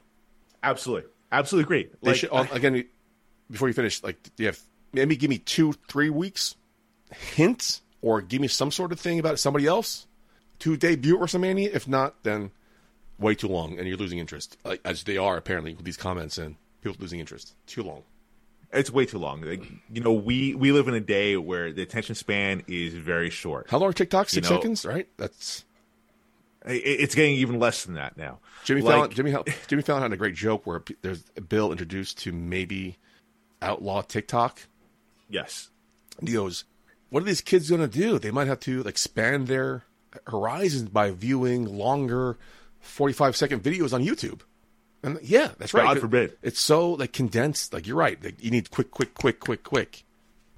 Absolutely. Absolutely agree. They Like, should oh, again before you finish. Like, you have maybe give me two, three weeks hints, or give me some sort of thing about somebody else to debut WrestleMania. If not, then way too long, and you're losing interest, like, as they are apparently with these comments and people losing interest. Too long. it's way too long. Like, you know, we we live in a day where the attention span is very short. How long are TikTok? Six know- seconds, right? That's It- It's getting even less than that now. Jimmy Like- Fallon. Jimmy Jimmy Fallon had a great joke where there's a bill introduced to maybe outlaw TikTok. Yes. And he goes, "What are these kids going to do? They might have to expand their horizons by viewing longer, forty-five second videos on YouTube." And yeah, that's right. God forbid. It's so like condensed. Like you're right. Like, you need quick, quick, quick, quick, quick.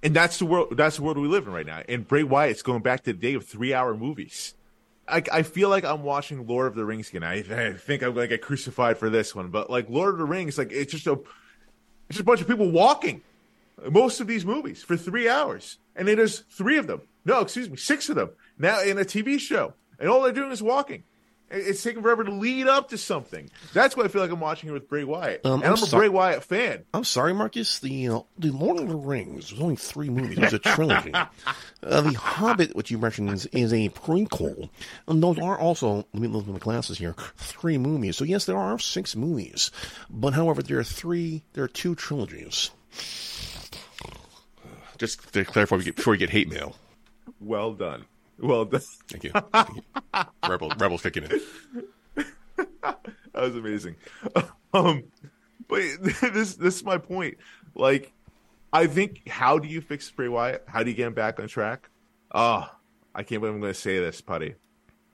And that's the world. That's the world we live in right now. And Bray Wyatt's going back to the day of three-hour movies. I, I feel like I'm watching Lord of the Rings again. I, I think I'm going to get crucified for this one, but like Lord of the Rings, like it's just a, it's just a bunch of people walking. Most of these movies for three hours, and then there's three of them. No, excuse me, six of them now in a TV show, and all they're doing is walking. It's taking forever to lead up to something. That's why I feel like I'm watching it with Bray Wyatt, Um, and I'm I'm, a so- Bray Wyatt fan. I'm sorry, Marcus. The uh, the Lord of the Rings was only three movies. It was a trilogy. uh, the Hobbit, which you mentioned, is, is a prequel, and those are also. Let me look at my glasses here. Three movies. So yes, there are six movies, but however, there are three. There are two trilogies. Just to clarify, before we get, before we get hate mail. Well done, well done. Thank you. Thank you. Rebel, rebels kicking in. that was amazing. Um, but this this is my point. Like, I think how do you fix Bray Wyatt? How do you get him back on track? Ah, I can't believe I'm going to say this, Putty.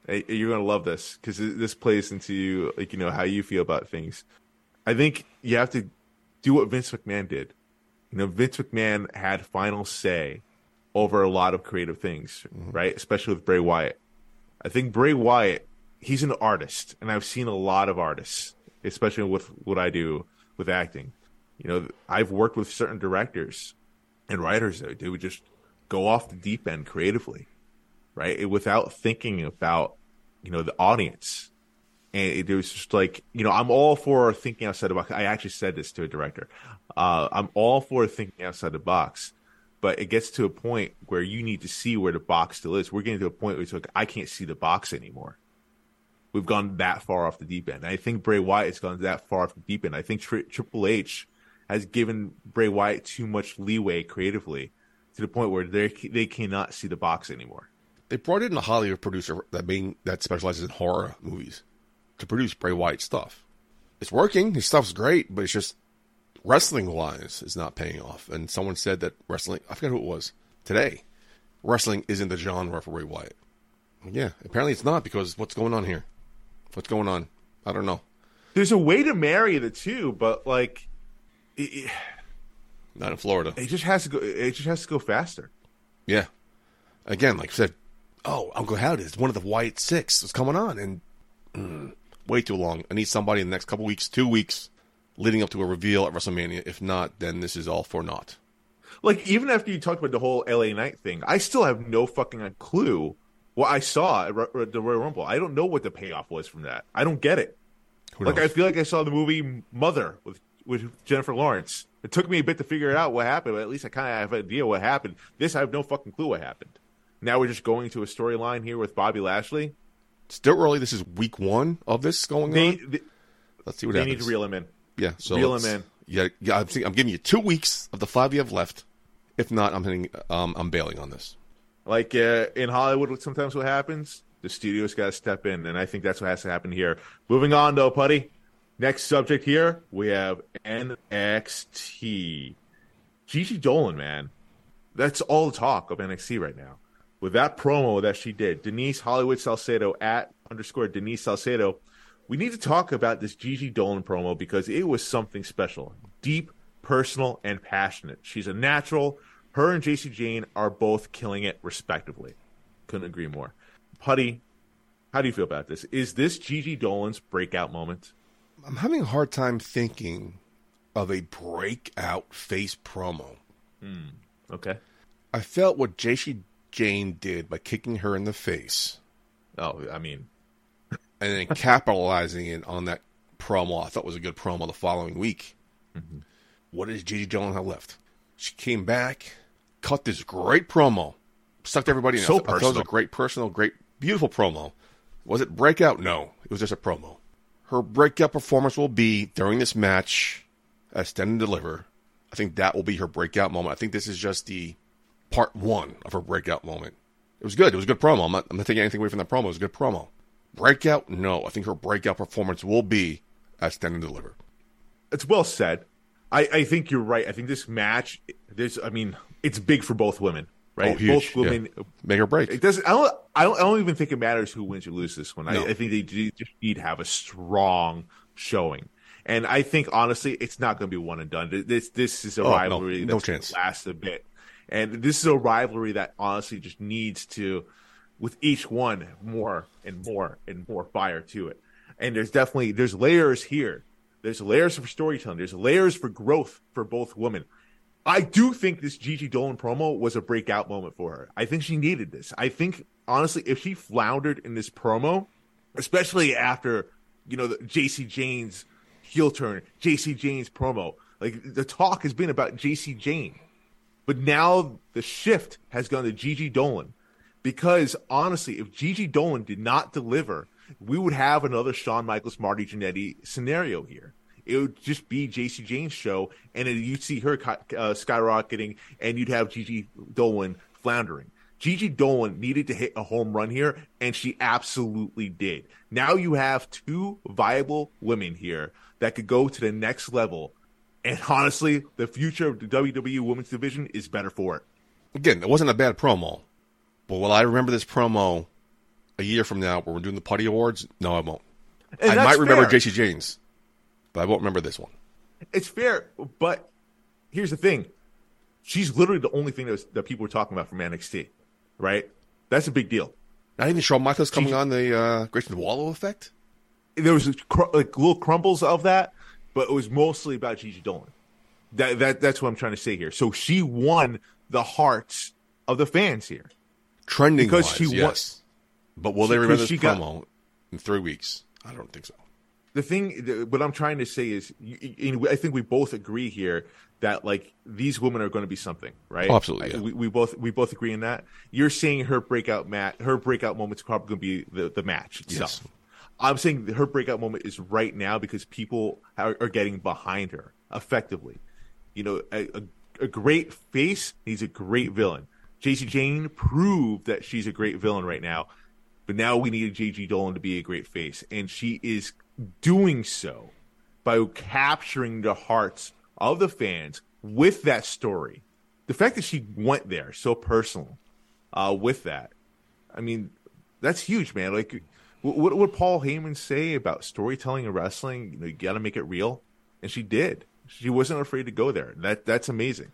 You're going to love this because this plays into like you know how you feel about things. I think you have to do what Vince McMahon did. You know, Vince McMahon had final say over a lot of creative things, mm-hmm. right? Especially with Bray Wyatt. I think Bray Wyatt, he's an artist, and I've seen a lot of artists, especially with what I do with acting. You know, I've worked with certain directors and writers that they would just go off the deep end creatively, right? Without thinking about, you know, the audience. And it was just like, you know, I'm all for thinking outside the box. I actually said this to a director. Uh, I'm all for thinking outside the box but it gets to a point where you need to see where the box still is. We're getting to a point where it's like I can't see the box anymore. We've gone that far off the deep end. I think Bray Wyatt has gone that far off the deep end. I think Tri- Triple H has given Bray Wyatt too much leeway creatively to the point where they they cannot see the box anymore. They brought in a Hollywood producer that being that specializes in horror movies to produce Bray Wyatt stuff. It's working. His stuff's great, but it's just wrestling wise is not paying off. And someone said that wrestling I forget who it was today. Wrestling isn't the genre for Bray Wyatt. Yeah, apparently it's not because what's going on here? What's going on? I don't know. There's a way to marry the two, but like it, it, Not in Florida. it just has to go. It just has to go faster. Yeah. Again, like I said, oh, Uncle Howdy is one of the Wyatt Six. What's coming on? And mm, way too long. I need somebody in the next couple weeks, two weeks, leading up to a reveal at WrestleMania. If not, then this is all for naught. like even after you talked about the whole LA Knight thing, I still have no fucking clue what I saw at Ro- the Royal Rumble. I don't know what the payoff was from that. I don't get it. Who Like I feel like I saw the movie Mother with with Jennifer Lawrence. It took me a bit to figure out what happened, but at least I kind of have an idea what happened. This I have no fucking clue what happened. Now we're just going to a storyline here with Bobby Lashley. Still early. This is week one of this going They on. they, Let's see what they happens. need to reel him in. yeah, so reel him in. Yeah, yeah. I'm, thinking, I'm giving you two weeks of the five you have left. If not, I'm hitting, um, I'm bailing on this. Like uh, in Hollywood, sometimes what happens, the studio's got to step in, and I think that's what has to happen here. Moving on, though, Putty. Next subject here, we have NXT. Gigi Dolan, man, that's all the talk of NXT right now. With that promo that she did, Denise Hollywood Salcedo at underscore Denise Salcedo, we need to talk about this Gigi Dolan promo because it was something special, deep, personal, and passionate. She's a natural. Her and Jacy Jayne are both killing it respectively. Couldn't agree more. Putty, how do you feel about this? Is this Gigi Dolan's breakout moment? I'm having a hard time thinking of a breakout face promo. Hmm, okay. I felt what Jacy Jayne did by kicking her in the face Oh, I mean, and then capitalizing it on that promo. I thought was a good promo the following week. Mm-hmm. What does Gigi Dolan have left? She came back, cut this great promo, sucked everybody in. So I thought- I thought it was a great personal, great, beautiful promo. Was it breakout? No, it was just a promo. Her breakout performance will be during this match at Stand and Deliver. I think that will be her breakout moment. I think this is just the part one of her breakout moment. It was good. It was a good promo. I'm not, I'm not taking anything away from that promo. It was a good promo. Breakout? No. I think her breakout performance will be at Stand and Deliver. it's well said. I, I think you're right. I think this match, there's, I mean, it's big for both women, right? Oh. Both women. Yeah. Make or break. It doesn't. I don't, I don't. I don't even think it matters who wins or loses this one. No. I, I think they just need to have a strong showing. And I think honestly, it's not going to be one and done. This this is a Oh, no. rivalry No that's chance. last a bit, and this is a rivalry that honestly just needs to, with each one, more and more and more fire to it. And there's definitely there's layers here. There's layers for storytelling. There's layers for growth for both women. I do think this Gigi Dolan promo was a breakout moment for her. I think she needed this. I think honestly, if she floundered in this promo, especially after you know the Jacy Jayne's heel turn, Jacy Jayne's promo. Like the talk has been about Jacy Jayne, but now the shift has gone to Gigi Dolan. Because honestly, if Gigi Dolan did not deliver, we would have another Shawn Michaels Marty Jannetty scenario here. It would just be Jacy Jayne's show, and then you'd see her uh, skyrocketing, and you'd have Gigi Dolan floundering. Gigi Dolan needed to hit a home run here, and she absolutely did. Now you have two viable women here that could go to the next level. And honestly, the future of the WWE Women's Division is better for it. Again, it wasn't a bad promo, but will I remember this promo a year from now when we're doing the Putty Awards? No, I won't. And I might remember fair. JC James, but I won't remember this one. It's fair, but here's the thing: she's literally the only thing that, was, that people were talking about from NXT, right? That's a big deal. Not even Shawn Michaels coming on the uh, Grayson Waller effect. There was cr- like little crumbles of that, but it was mostly about Gigi Dolan. That that that's what I'm trying to say here. So she won the hearts of the fans here. Trending Because wise, she yes. but will they remember this she got- promo in three weeks? I don't think so. the thing the, what i'm trying to say is i think we both agree here that like these women are going to be something right Oh, absolutely, yeah. we, we both we both agree in that you're seeing her breakout mat her breakout moment's probably going to be the, the match itself Yes. I'm saying her breakout moment is right now because people are, are getting behind her effectively you know a, a, a great face needs a great villain Jacy Jayne proved that she's a great villain right now but now we need Gigi Dolan to be a great face, and she is doing so by capturing the hearts of the fans with that story. The fact that she went there so personal uh, with that, I mean, that's huge, man. Like, what what would Paul Heyman say about storytelling and wrestling? You know, you got to make it real, and she did. She wasn't afraid to go there. That that's amazing.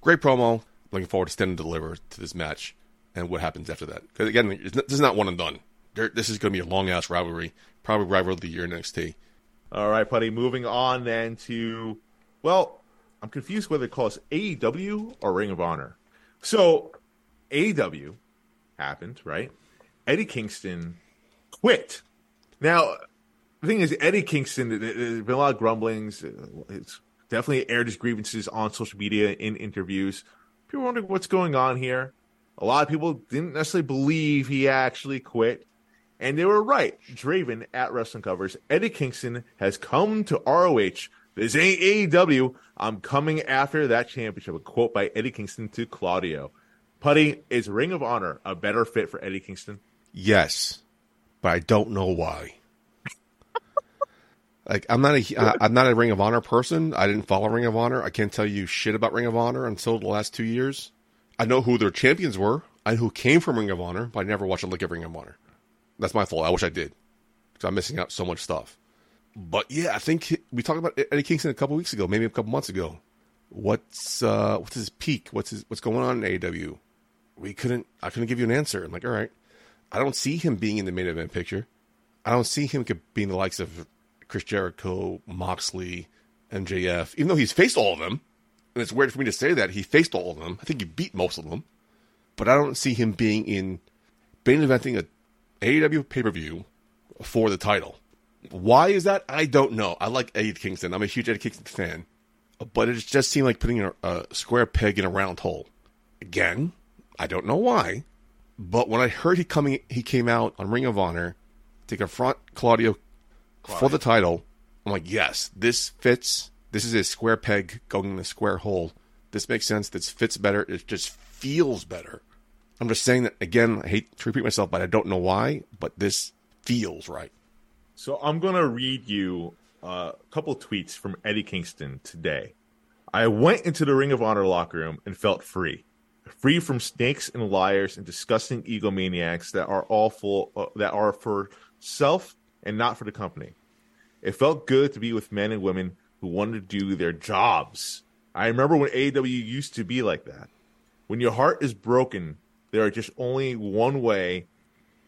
Great promo. Looking forward to stand and deliver to this match and what happens after that. Because again, it's not- this is not one and done. There- This is going to be a long ass rivalry, probably rival of the year in NXT. All right, buddy. Moving on then to, well, I'm confused whether it calls AEW or Ring of Honor. So, AEW happened, right? Eddie Kingston quit. Now, the thing is, Eddie Kingston, there- there's been a lot of grumblings. It's definitely aired his grievances on social media in interviews. People wondering what's going on here. A lot of people didn't necessarily believe he actually quit. And they were right. Draven at Wrestling Covers, Eddie Kingston has come to ROH. This ain't AEW. I'm coming after that championship. A quote by Eddie Kingston to Claudio. Putty, is Ring of Honor a better fit for Eddie Kingston? Yes, but I don't know why. like I'm not a uh, I'm not a Ring of Honor person. I didn't follow Ring of Honor. I can't tell you shit about Ring of Honor until the last two years. I know who their champions were. I know who came from Ring of Honor, but I never watched a lick of Ring of Honor. That's my fault. I wish I did because I'm missing out so much stuff. But yeah, I think we talked about Eddie Kingston a couple weeks ago, maybe a couple months ago. What's uh what's his peak? What's his what's going on in AEW? We couldn't. I couldn't give you an answer. I'm like, all right. I don't see him being in the main event picture. I don't see him being the likes of Chris Jericho, Moxley, MJF, even though he's faced all of them. And it's weird for me to say that he faced all of them. I think he beat most of them. But I don't see him being in main eventing a AEW pay per view for the title. Why is that? I don't know. I like Eddie Kingston. I'm a huge Eddie Kingston fan. But it just seemed like putting a, a square peg in a round hole. Again, I don't know why. But when I heard he coming, he came out on Ring of Honor to confront Claudio for the title. I'm like, yes, this fits. This is a square peg going in a square hole. This makes sense. This fits better. It just feels better. I'm just saying that again. I hate to repeat myself, but I don't know why. But this feels right. So I'm going to read you uh, a couple tweets from Eddie Kingston today. I went into the Ring of Honor locker room and felt free. Free from snakes and liars and disgusting egomaniacs that are all full uh, that are for self and not for the company. It felt good to be with men and women who wanted to do their jobs. I remember when AW used to be like that. When your heart is broken, there are just only one way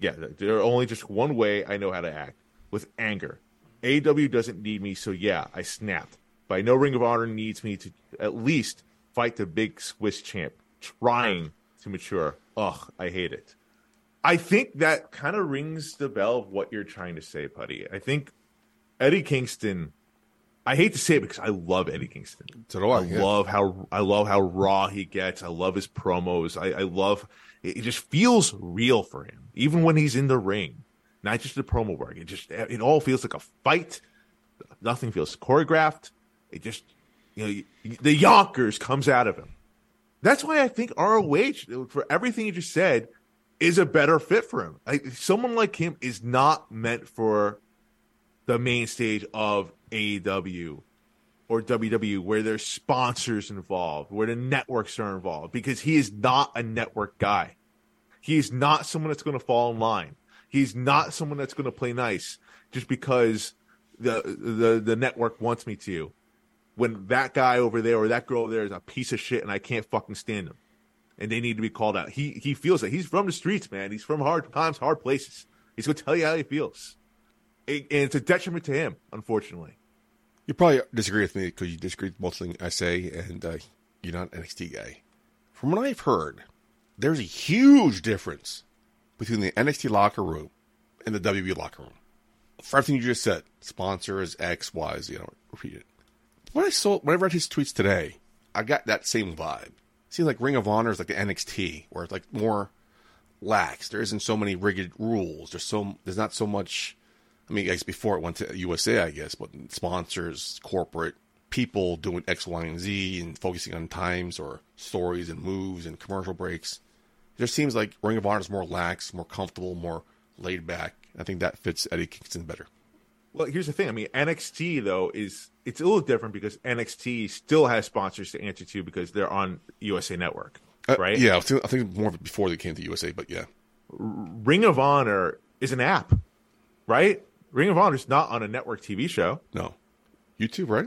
yeah, there are only just one way I know how to act with anger. AW doesn't need me, so yeah, I snapped. But I know Ring of Honor needs me to at least fight the big Swiss champ, trying to mature. Ugh, I hate it. I think that kind of rings the bell of what you're trying to say, Putty. I think Eddie Kingston. I hate to say it because I love Eddie Kingston. So do I, I yeah. love how I love how raw he gets. I love his promos. I, I love it. It just feels real for him, even when he's in the ring. Not just the promo work. It just it all feels like a fight. Nothing feels choreographed. It just you know the Yonkers comes out of him. That's why I think ROH for everything you just said is a better fit for him. Like someone like him is not meant for the main stage of AEW or WWE where there's sponsors involved, where the networks are involved, because he is not a network guy. He is not someone that's going to fall in line. He's not someone that's going to play nice just because the the the network wants me to. When that guy over there or that girl over there is a piece of shit and I can't fucking stand him, and they need to be called out. He he feels that he's from the streets, man. He's from hard times, hard places. He's to tell you how he feels, and it's a detriment to him, unfortunately. You probably disagree with me because you disagree with most things I say, and uh, you're not an NXT guy. From what I've heard, there's a huge difference between the NXT locker room and the WWE locker room. For everything you just said, sponsors X, Y, Z. I don't repeat it. When I saw, when I read his tweets today, I got that same vibe. It seems like Ring of Honor is like the NXT, where it's like more lax. There isn't so many rigid rules. There's so there's not so much. I mean, I guess before it went to USA, I guess, but sponsors, corporate people doing X, Y, and Z, and focusing on times or stories and moves and commercial breaks. It just seems like Ring of Honor is more lax, more comfortable, more laid back. I think that fits Eddie Kingston better. Well, here's the thing. I mean, NXT though is it's a little different because NXT still has sponsors to answer to because they're on USA Network, Uh, right? Yeah, I think, I think more before they came to USA, but yeah. Ring of Honor is an app, right? Ring of Honor is not on a network TV show. No. YouTube, right?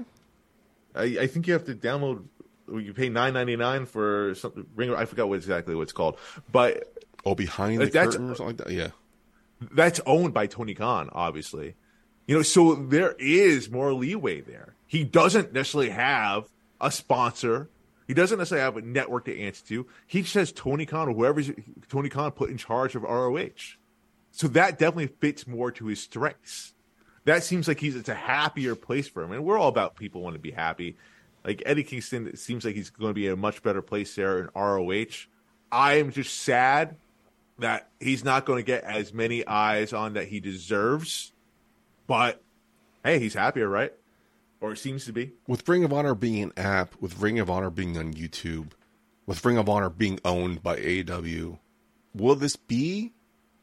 I, I think you have to download. You pay nine ninety nine for something. Ring. I forgot what exactly what it's called, but Oh, behind the That's- curtain or something like that? Yeah. that's owned by Tony Khan, obviously. You know, so there is more leeway there. He doesn't necessarily have a sponsor. He doesn't necessarily have a network to answer to. He just has Tony Khan or whoever's Tony Khan put in charge of ROH. So that definitely fits more to his strengths. That seems like he's it's a happier place for him. And we're all about people want to be happy. Like Eddie Kingston, it seems like he's going to be in a much better place there in ROH. I am just sad that he's not going to get as many eyes on that he deserves. But hey, he's happier, right? Or it seems to be. With Ring of Honor being an app, with Ring of Honor being on YouTube, with Ring of Honor being owned by AEW, will this be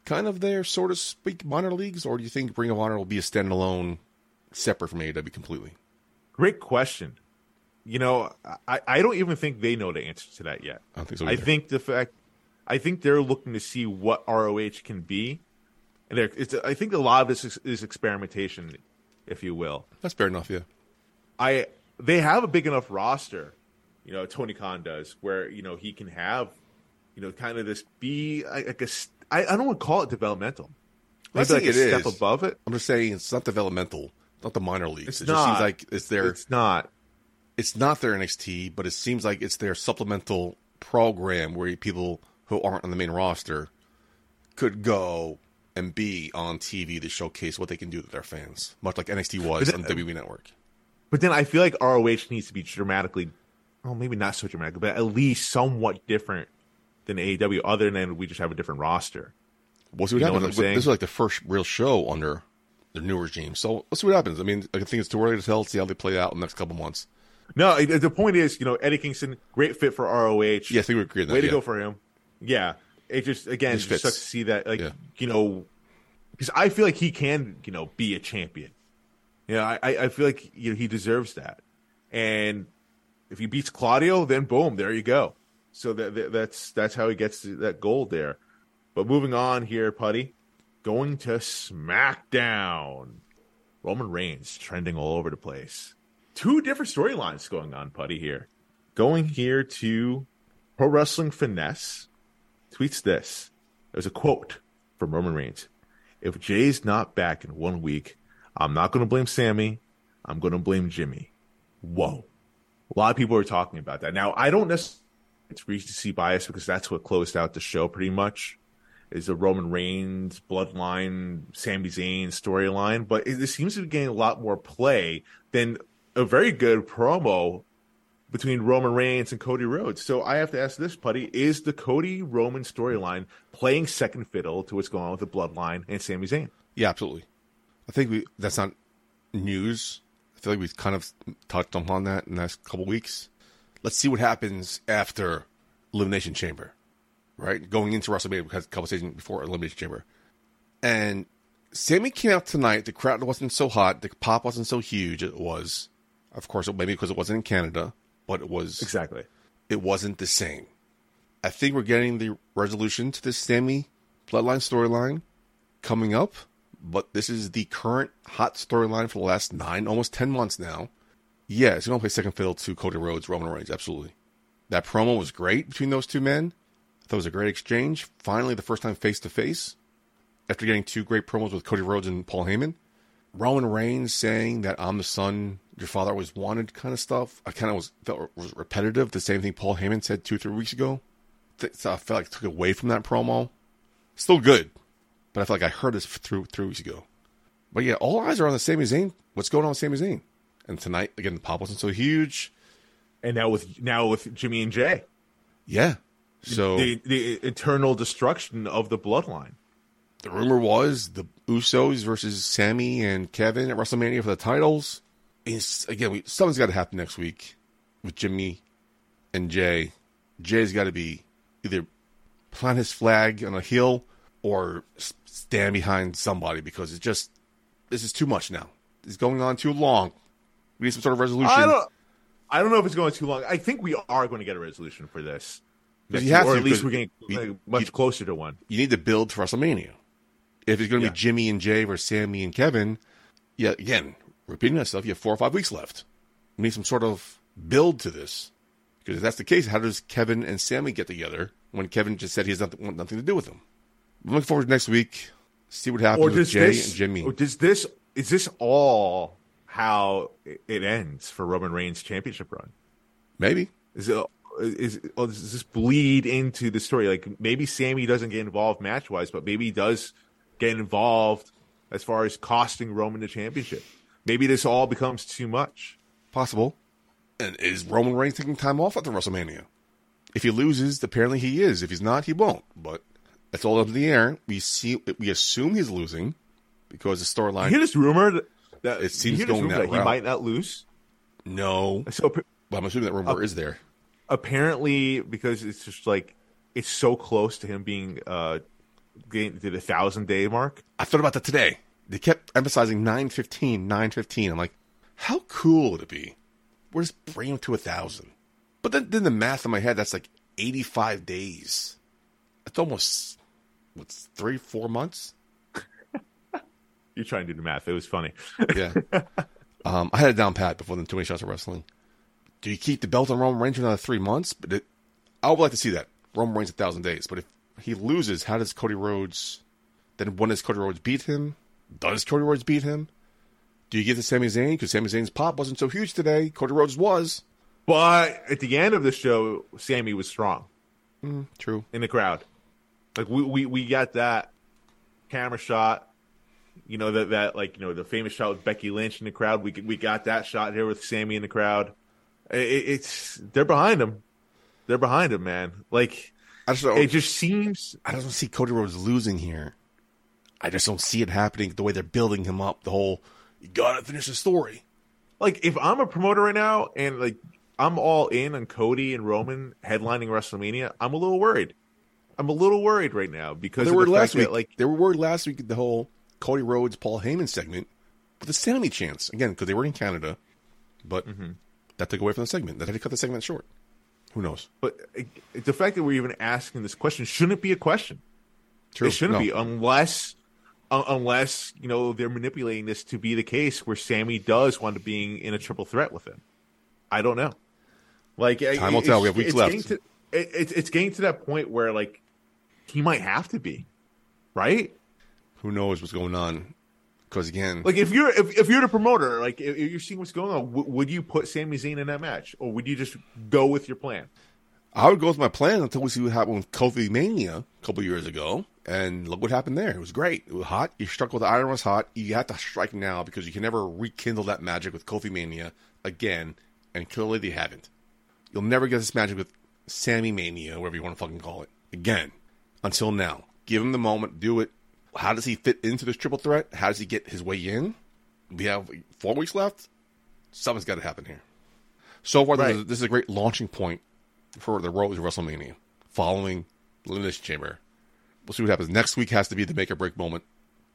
kind of their, sort of speak, minor leagues? Or do you think Ring of Honor will be a standalone, separate from AEW completely? Great question. You know, I, I don't even think they know the answer to that yet. I don't think so. I think the fact, I think they're looking to see what ROH can be, and they're, it's, I think a lot of this is, is experimentation, if you will. That's fair enough, yeah. I they have a big enough roster, you know, Tony Khan does, where you know he can have, you know, kind of this be like a I, I don't want to call it developmental. I Maybe think like a it step is. above it. I'm just saying it's not developmental, not the minor leagues. It's it just seems like it's their It's not. it's not their NXT, but it seems like it's their supplemental program where people who aren't on the main roster could go and be on TV to showcase what they can do to their fans, much like NXT was But on uh, then- WWE Network. But then I feel like ROH needs to be dramatically, well, maybe not so dramatic, but at least somewhat different than AEW, other than we just have a different roster. We'll see what You happens. what I'm saying? This is like the first real show under the new regime, so let's see what happens. I mean, I think it's too early to tell. See how they play out in the next couple months. No, the point is, you know, Eddie Kingston, great fit for ROH. Yeah, I think we agree that. Way to yeah. go for him. Yeah. It just again, it Just sucks to see that like Yeah. you know because I feel like he can, you know, be a champion. Yeah, I, I I feel like you know he deserves that. And if he beats Claudio, then boom, there you go. So that, that that's that's how he gets that gold there. But moving on here, Putty, going to SmackDown. Roman Reigns trending all over the place. Two different storylines going on, Putty here. Going here to Pro Wrestling Finesse tweets this. There's a quote from Roman Reigns. If Jay's not back in one week, I'm not going to blame Sami. I'm going to blame Jimmy. Whoa. A lot of people are talking about that. Now, I don't necessarily it's bias because that's what closed out the show pretty much. is the Roman Reigns bloodline, Sami Zayn storyline, but it, it seems to be getting a lot more play than a very good promo between Roman Reigns and Cody Rhodes. So I have to ask this, Putty: Is the Cody Roman storyline playing second fiddle to what's going on with the bloodline and Sami Zayn? Yeah, absolutely. I think we that's not news. I feel like we've kind of touched upon that in the last couple weeks. Let's see what happens after Elimination Chamber, right? Going into WrestleMania because a couple stages before Elimination Chamber. And Sami came out tonight. The crowd wasn't so hot. The pop wasn't so huge. It was, of course, maybe because it wasn't in Canada, but it was Exactly. it wasn't the same. I think we're getting the resolution to this Sami Bloodline storyline coming up, but this is the current hot storyline for the last nine, almost ten months now. Yeah, it's to play second fiddle to Cody Rhodes, Roman Reigns, absolutely. That promo was great between those two men. I thought it was a great exchange. Finally, the first time face to face after getting two great promos with Cody Rhodes and Paul Heyman. Roman Reigns saying that I'm the son your father always wanted, kind of stuff. I kind of was felt was repetitive. The same thing Paul Heyman said two, three weeks ago. So I felt like took away from that promo. Still good, but I felt like I heard this through three weeks ago. But yeah, all eyes are on the Sami Zayn. What's going on with Sami Zayn? And tonight, again, the pop wasn't so huge. And now with now with Jimmy and Jay, Yeah. So the the eternal destruction of the bloodline. the rumor was the Usos versus Sami and Kevin at WrestleMania for the titles. It's, again, we, something's got to happen next week with Jimmy and Jay. Jay's got to be either plant his flag on a hill or stand behind somebody because it's just this is too much now. It's going on too long. We need some sort of resolution. I don't. I don't know if it's going too long. I think we are going to get a resolution for this, next you have or to, at least we're getting you- much you- closer to one. you need to build to WrestleMania. If it's going to Yeah. be Jimmy and Jay versus Sami and Kevin, yeah, again, repeating myself, you have four or five weeks left. We need some sort of build to this. Because if that's the case, how does Kevin and Sami get together when Kevin just said he has nothing, want nothing to do with them? I'm looking forward to next week. See what happens with Jay this? and Jimmy. Or does this? Is this all how it- ends for Roman Reigns' championship run? Maybe. Is it? Is, or does this bleed into the story? Like maybe Sami doesn't get involved match wise, but maybe he does get involved as far as costing Roman the championship. Maybe this all becomes too much. Possible. And is Roman Reigns taking time off after WrestleMania? If he loses, apparently he is. If he's not, he won't. But that's all up in the air. We see, we assume he's losing because the storyline. hear this rumor that, that It seems you hear this going rumor that that he route. might not lose. No, So but I'm assuming that rumor is there. apparently because it's just like it's so close to him being uh getting to the thousand day mark. I thought about that today. They kept emphasizing 915, 915. I'm like, how cool would it be? We're just bringing him to a thousand. But then, then the math in my head, that's like 85 days. It's almost, what's three, four months? You're trying to do the math. It was funny. Yeah. um, I had it down pat before the too many shots of wrestling. Do you keep the belt on Roman Reigns for another three months? But it, I would like to see that. Roman Reigns a thousand days. But if he loses, how does Cody Rhodes? Then when does Cody Rhodes beat him? Does Cody Rhodes beat him? Do you give to Sami Zayn because Sami Zayn's pop wasn't so huge today? Cody Rhodes was. But at the end of the show, Sami was strong mm, True. in the crowd. Like we we, we got that camera shot. You know that that like you know the famous shot with Becky Lynch in the crowd. We we got that shot here with Sami in the crowd. It, it's they're behind him. They're behind him, man. Like I just it just seems I don't see Cody Rhodes losing here. I just don't see it happening the way they're building him up. The whole you gotta finish the story. like if I'm a promoter right now and like I'm all in on Cody and Roman headlining WrestleMania, I'm a little worried. I'm a little worried right now because They were the last week. that like they were worried last week the whole Cody Rhodes Paul Heyman segment with the Sami chance again because they were in Canada, but Mm-hmm. that took away from the segment. That had to cut the segment short. Who knows? but uh, the fact that we're even asking this question shouldn't be a question. True. It shouldn't No. be unless un- unless you know they're manipulating this to be the case where Sami does wind up being in a triple threat with him. I don't know. Like Time will tell. We have weeks it's left. Getting to, it, it's it's getting to that point where like he might have to be, right? Who knows what's going on? Because again, Like if you're if, if you're the promoter, like if you're seeing what's going on, w- would you put Sami Zayn in that match, or would you just go with your plan? I would go with my plan until we see what happened with Kofi Mania a couple years ago. And look what happened there. It was great. It was hot. You struck with the iron was hot. You have to strike now because you can never rekindle that magic with Kofi Mania again. And clearly they haven't. You'll never get this magic with Sami Mania, whatever you want to fucking call it, again. Until now. Give him the moment. Do it. How does he fit into this triple threat? How does he get his way in? We have four weeks left. Something's got to happen here. So far, this, is, this is a great launching point for the road to WrestleMania following Elimination Chamber. We'll see what happens. Next week has to be the make or break moment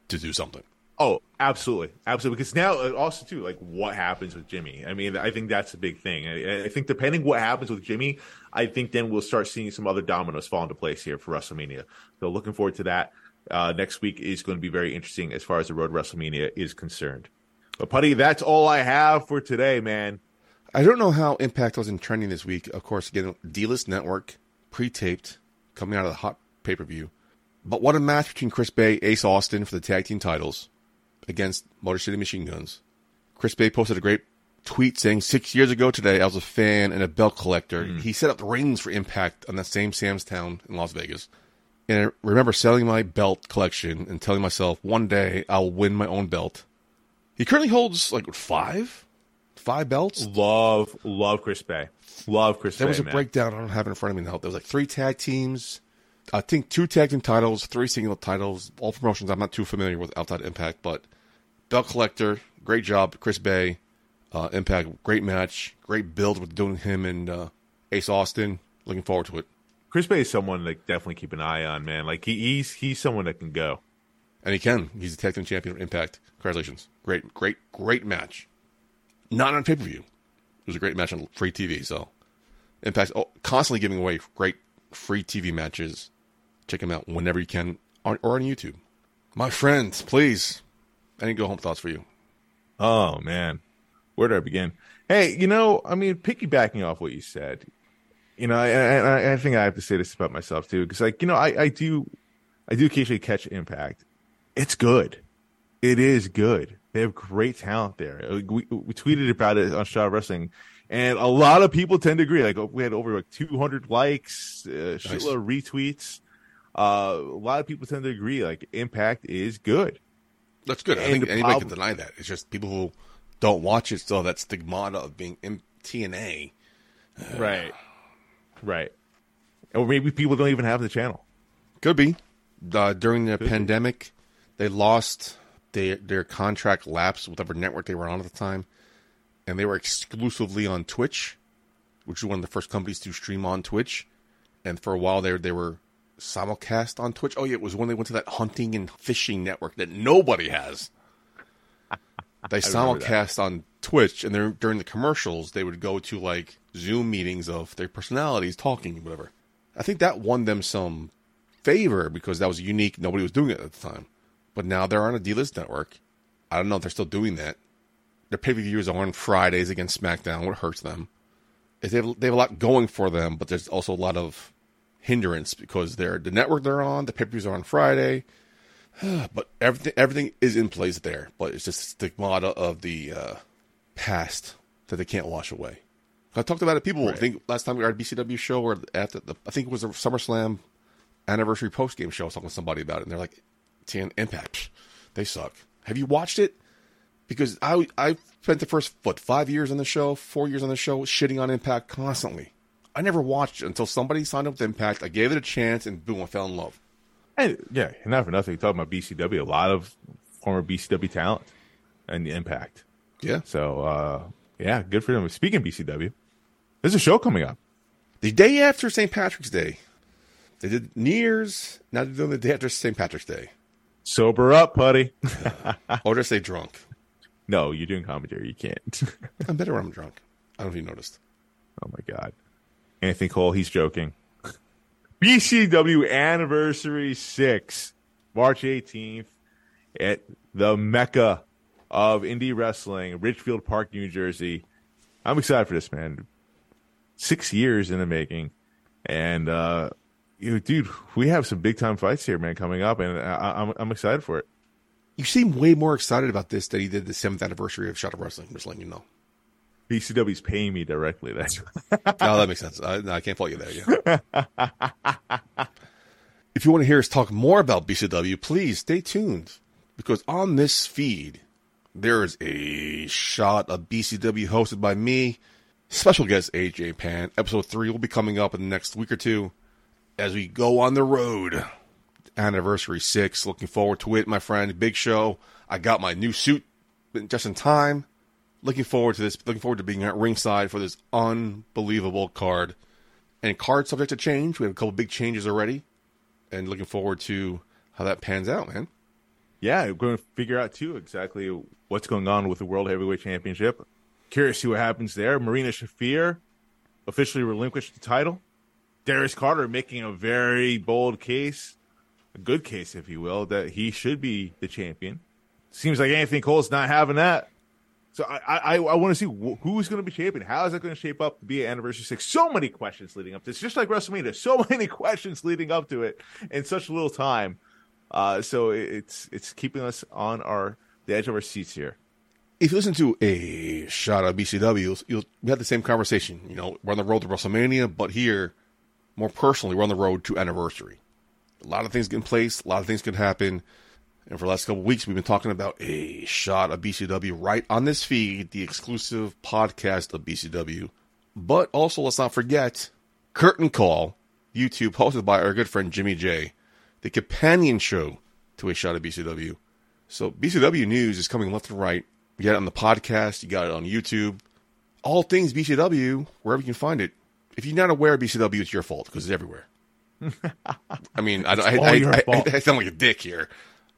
to do something. Oh, absolutely, absolutely. Because now, uh, also too, like what happens with Jimmy? I mean, I think that's a big thing. I, I think depending what happens with Jimmy, I think then we'll start seeing some other dominoes fall into place here for WrestleMania. So looking forward to that. Uh, next week is going to be very interesting as far as the road WrestleMania is concerned. But Putty, that's all I have for today, man. I don't know how Impact was in trending this week. Of course, again, D-List Network, pre-taped, coming out of the hot pay-per-view. But what a match between Chris Bey, Ace Austin for the tag team titles against Motor City Machine Guns. Chris Bey posted a great tweet saying, six years ago today, I was a fan and a belt collector. Mm-hmm. He set up the rings for Impact on that same Sam's Town in Las Vegas. And I remember selling my belt collection and telling myself, one day I'll win my own belt. He currently holds like five, five belts. Love, love Chris Bey. Love Chris Bey. There Bey. was a man. breakdown. I don't have it in front of me The now. There was like three tag teams. I think two tag team titles, three single titles, all promotions. I'm not too familiar with outside Impact, but belt collector, great job, Chris Bey. Uh, Impact, great match, great build with doing him and uh, Ace Austin. Looking forward to it. Chris Bey is someone to definitely keep an eye on, man. Like he, he's he's someone that can go. And he can. He's a tag team champion of Impact. Congratulations. Great, great, great match. Not on pay per view. It was a great match on free TV. So, Impact oh, constantly giving away great free TV matches. Check them out whenever you can on, or on YouTube. My friends, please. Any go home thoughts for you? Oh man, where do I begin? Hey, you know, I mean, piggybacking off what you said, you know, and I, I think I have to say this about myself too, because like you know, I, I do, I do occasionally catch Impact. It's good. It is good. They have great talent there. Uh, We, we tweeted about it on Shaw Wrestling, and a lot of people tend to agree. Like we had over like 200 likes, uh, shitload of retweets. Uh, a lot of people tend to agree. Like Impact is good. That's good. I think anybody can deny that. It's just people who don't watch it still have that stigmata of being in TNA. Right. Right. Or maybe people don't even have the channel. Could be. Uh, during the pandemic, they lost their their contract lapse with whatever network they were on at the time, and they were exclusively on Twitch, which is one of the first companies to stream on Twitch. And for a while, they they were simulcast on Twitch. Oh yeah, it was when they went to that hunting and fishing network that nobody has. They simulcast on Twitch, and then during the commercials, they would go to like Zoom meetings of their personalities talking, whatever. I think that won them some favor because that was unique. Nobody was doing it at the time. But now they're on a D-list network. I don't know if they're still doing that. Their pay-per-views are on Fridays against SmackDown, what hurts them. Is They have, they have a lot going for them, but there's also a lot of hindrance because they're the network they're on. The pay-per-views are on Friday, but everything everything is in place there. But it's just stigmata of the uh, past that they can't wash away. I talked about it. People I think last time we were at BCW show or the, the I think it was a SummerSlam anniversary post game show. I was talking to somebody about it, and they're like, "TN Impact, they suck." Have you watched it? Because I I spent the first what five years on the show, four years on the show, shitting on Impact constantly. I never watched it until somebody signed up with Impact. I gave it a chance, and boom, I fell in love. And yeah, not for nothing. Talking about BCW, a lot of former BCW talent and the impact. Yeah, So uh yeah, good for them. Speaking of BCW, there's a show coming up. the day after St. Patrick's Day, they did New Year's. Now they're doing the day after St. Patrick's Day, Sober up, putty. or just say drunk. no, you're doing commentary. You can't. I'm better when I'm drunk. I don't know if you noticed. oh my god. Anthony Cole, he's joking. BCW Anniversary 6, March 18th at the Mecca of indie wrestling, Ridgefield Park, New Jersey. I'm excited for this, man. Six years in the making. And, uh, you dude, we have some big time fights here, man, coming up, and I, I'm, I'm excited for it. You seem way more excited about this than he did the seventh anniversary of Shot of Wrestling. Just letting you know. BCW's paying me directly. That's right. oh, that makes sense. I, no, I can't fault you there. Yeah. if you want to hear us talk more about BCW, please stay tuned because on this feed there is a shot of BCW hosted by me, special guest AJ Pan. Episode three will be coming up in the next week or two as we go on the road. Anniversary six. Looking forward to it, my friend. Big show. I got my new suit just in time looking forward to this. Looking forward to being at ringside for this unbelievable card. And card subject to change. We have a couple big changes already, and looking forward to how that pans out, man. Yeah, we're going to figure out too exactly what's going on with the World Heavyweight Championship. Curious to see what happens there. Marina Shafir officially relinquished the title. Darius Carter making a very bold case, a good case, if you will, that he should be the champion. Seems like Anthony Cole's not having that. So I I, I want to see wh- who's going to be shaping. How is it going to shape up to be at Anniversary Six? So many questions leading up to this, just like WrestleMania. So many questions leading up to it in such little time. Uh, so it's it's keeping us on our the edge of our seats here. If you listen to a shot of BCW, you'll, you'll we had the same conversation. You know, we're on the road to WrestleMania, but here, more personally, we're on the road to Anniversary. A lot of things get in place. A lot of things can happen. And for the last couple weeks, we've been talking about a shot of BCW right on this feed, the exclusive podcast of BCW. But also, let's not forget Curtain Call, YouTube, hosted by our good friend Jimmy J, the companion show to a shot of BCW. So BCW news is coming left and right. You got it on the podcast, you got it on YouTube. All things BCW, wherever you can find it. If you're not aware of BCW, it's your fault because it's everywhere. I mean, I, I, I, I, sound like a dick here.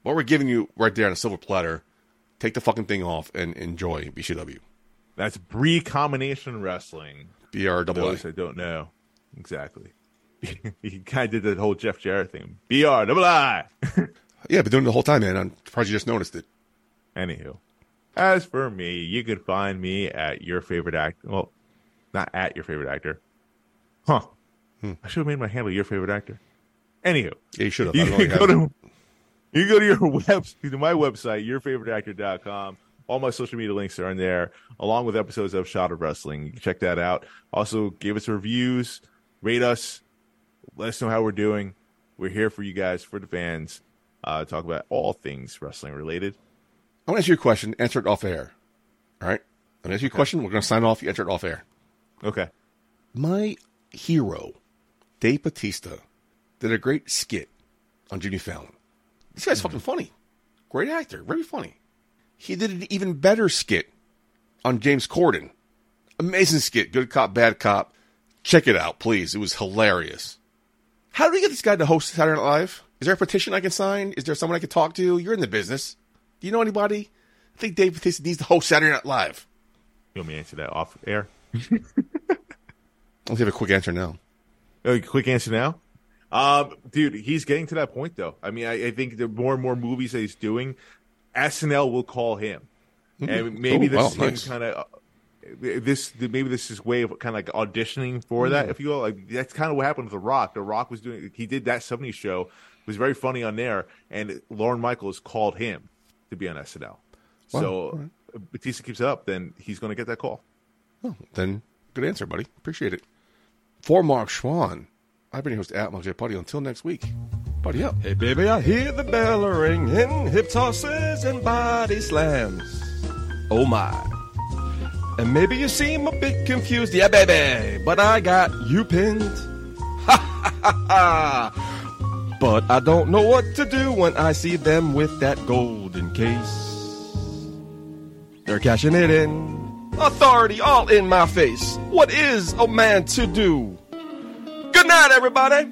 What we're giving you right there on a silver platter, take the fucking thing off and enjoy BCW. That's Brii Combination Wrestling. B R double Those I don't know exactly. he kind of did the whole Jeff Jarrett thing. B R double I. Yeah, been doing it the whole time, man. I'm surprised you just noticed it. Anywho, as for me, you could find me at your favorite actor. Well, not at your favorite actor. Huh. I should have made my handle your favorite actor. Anywho, Yeah, you should have. you I don't know can go to you go to your web to my website, yourfavoriteactor.com. All my social media links are in there, along with episodes of Shot of Wrestling. You can check that out. Also, give us reviews, rate us, let us know how we're doing. We're here for you guys, for the fans. Uh, talk about all things wrestling related. I want to ask you a question. Answer it off air. All right? I'm going to ask you a question. We're going to sign off. You answer it off air. Okay. My hero, Dave Batista, did a great skit on Jimmy Fallon. This guy's hmm. fucking funny. Great actor. Very funny. He did an even better skit on James Corden. Amazing skit. Good cop, bad cop. Check it out, please. It was hilarious. How do we get this guy to host Saturday Night Live? Is there a petition I can sign? Is there someone I can talk to? You're in the business. Do you know anybody? I think Dave Batista needs to host Saturday Night Live. You want me to answer that off air? Let's have a quick answer now. Oh, quick answer now. Um, dude, he's getting to that point though. I mean, I, I think the more and more movies that he's doing, SNL will call him, and maybe Oh, this wow, is him nice. kind of. This maybe this is way of kind of like auditioning for that, Hmm. if you will. Like that's kind of what happened with The Rock. The Rock was doing. He did that '70s show. It was very funny on there, and Lorne Michaels called him to be on SNL. So if Batista keeps it up, then he's going to get that call. Oh, then good answer, buddy. Appreciate it. For Mark Schwann, I've been your host at Mark J. Buddy. Until next week, buddy up. Hey baby, I hear the bell ringing, hip tosses and body slams. Oh my. And maybe you seem a bit confused, yeah baby, but I got you pinned. Ha ha ha ha. But I don't know what to do when I see them with that golden case. They're cashing it in. Authority all in my face. What is a man to do? Good night, everybody.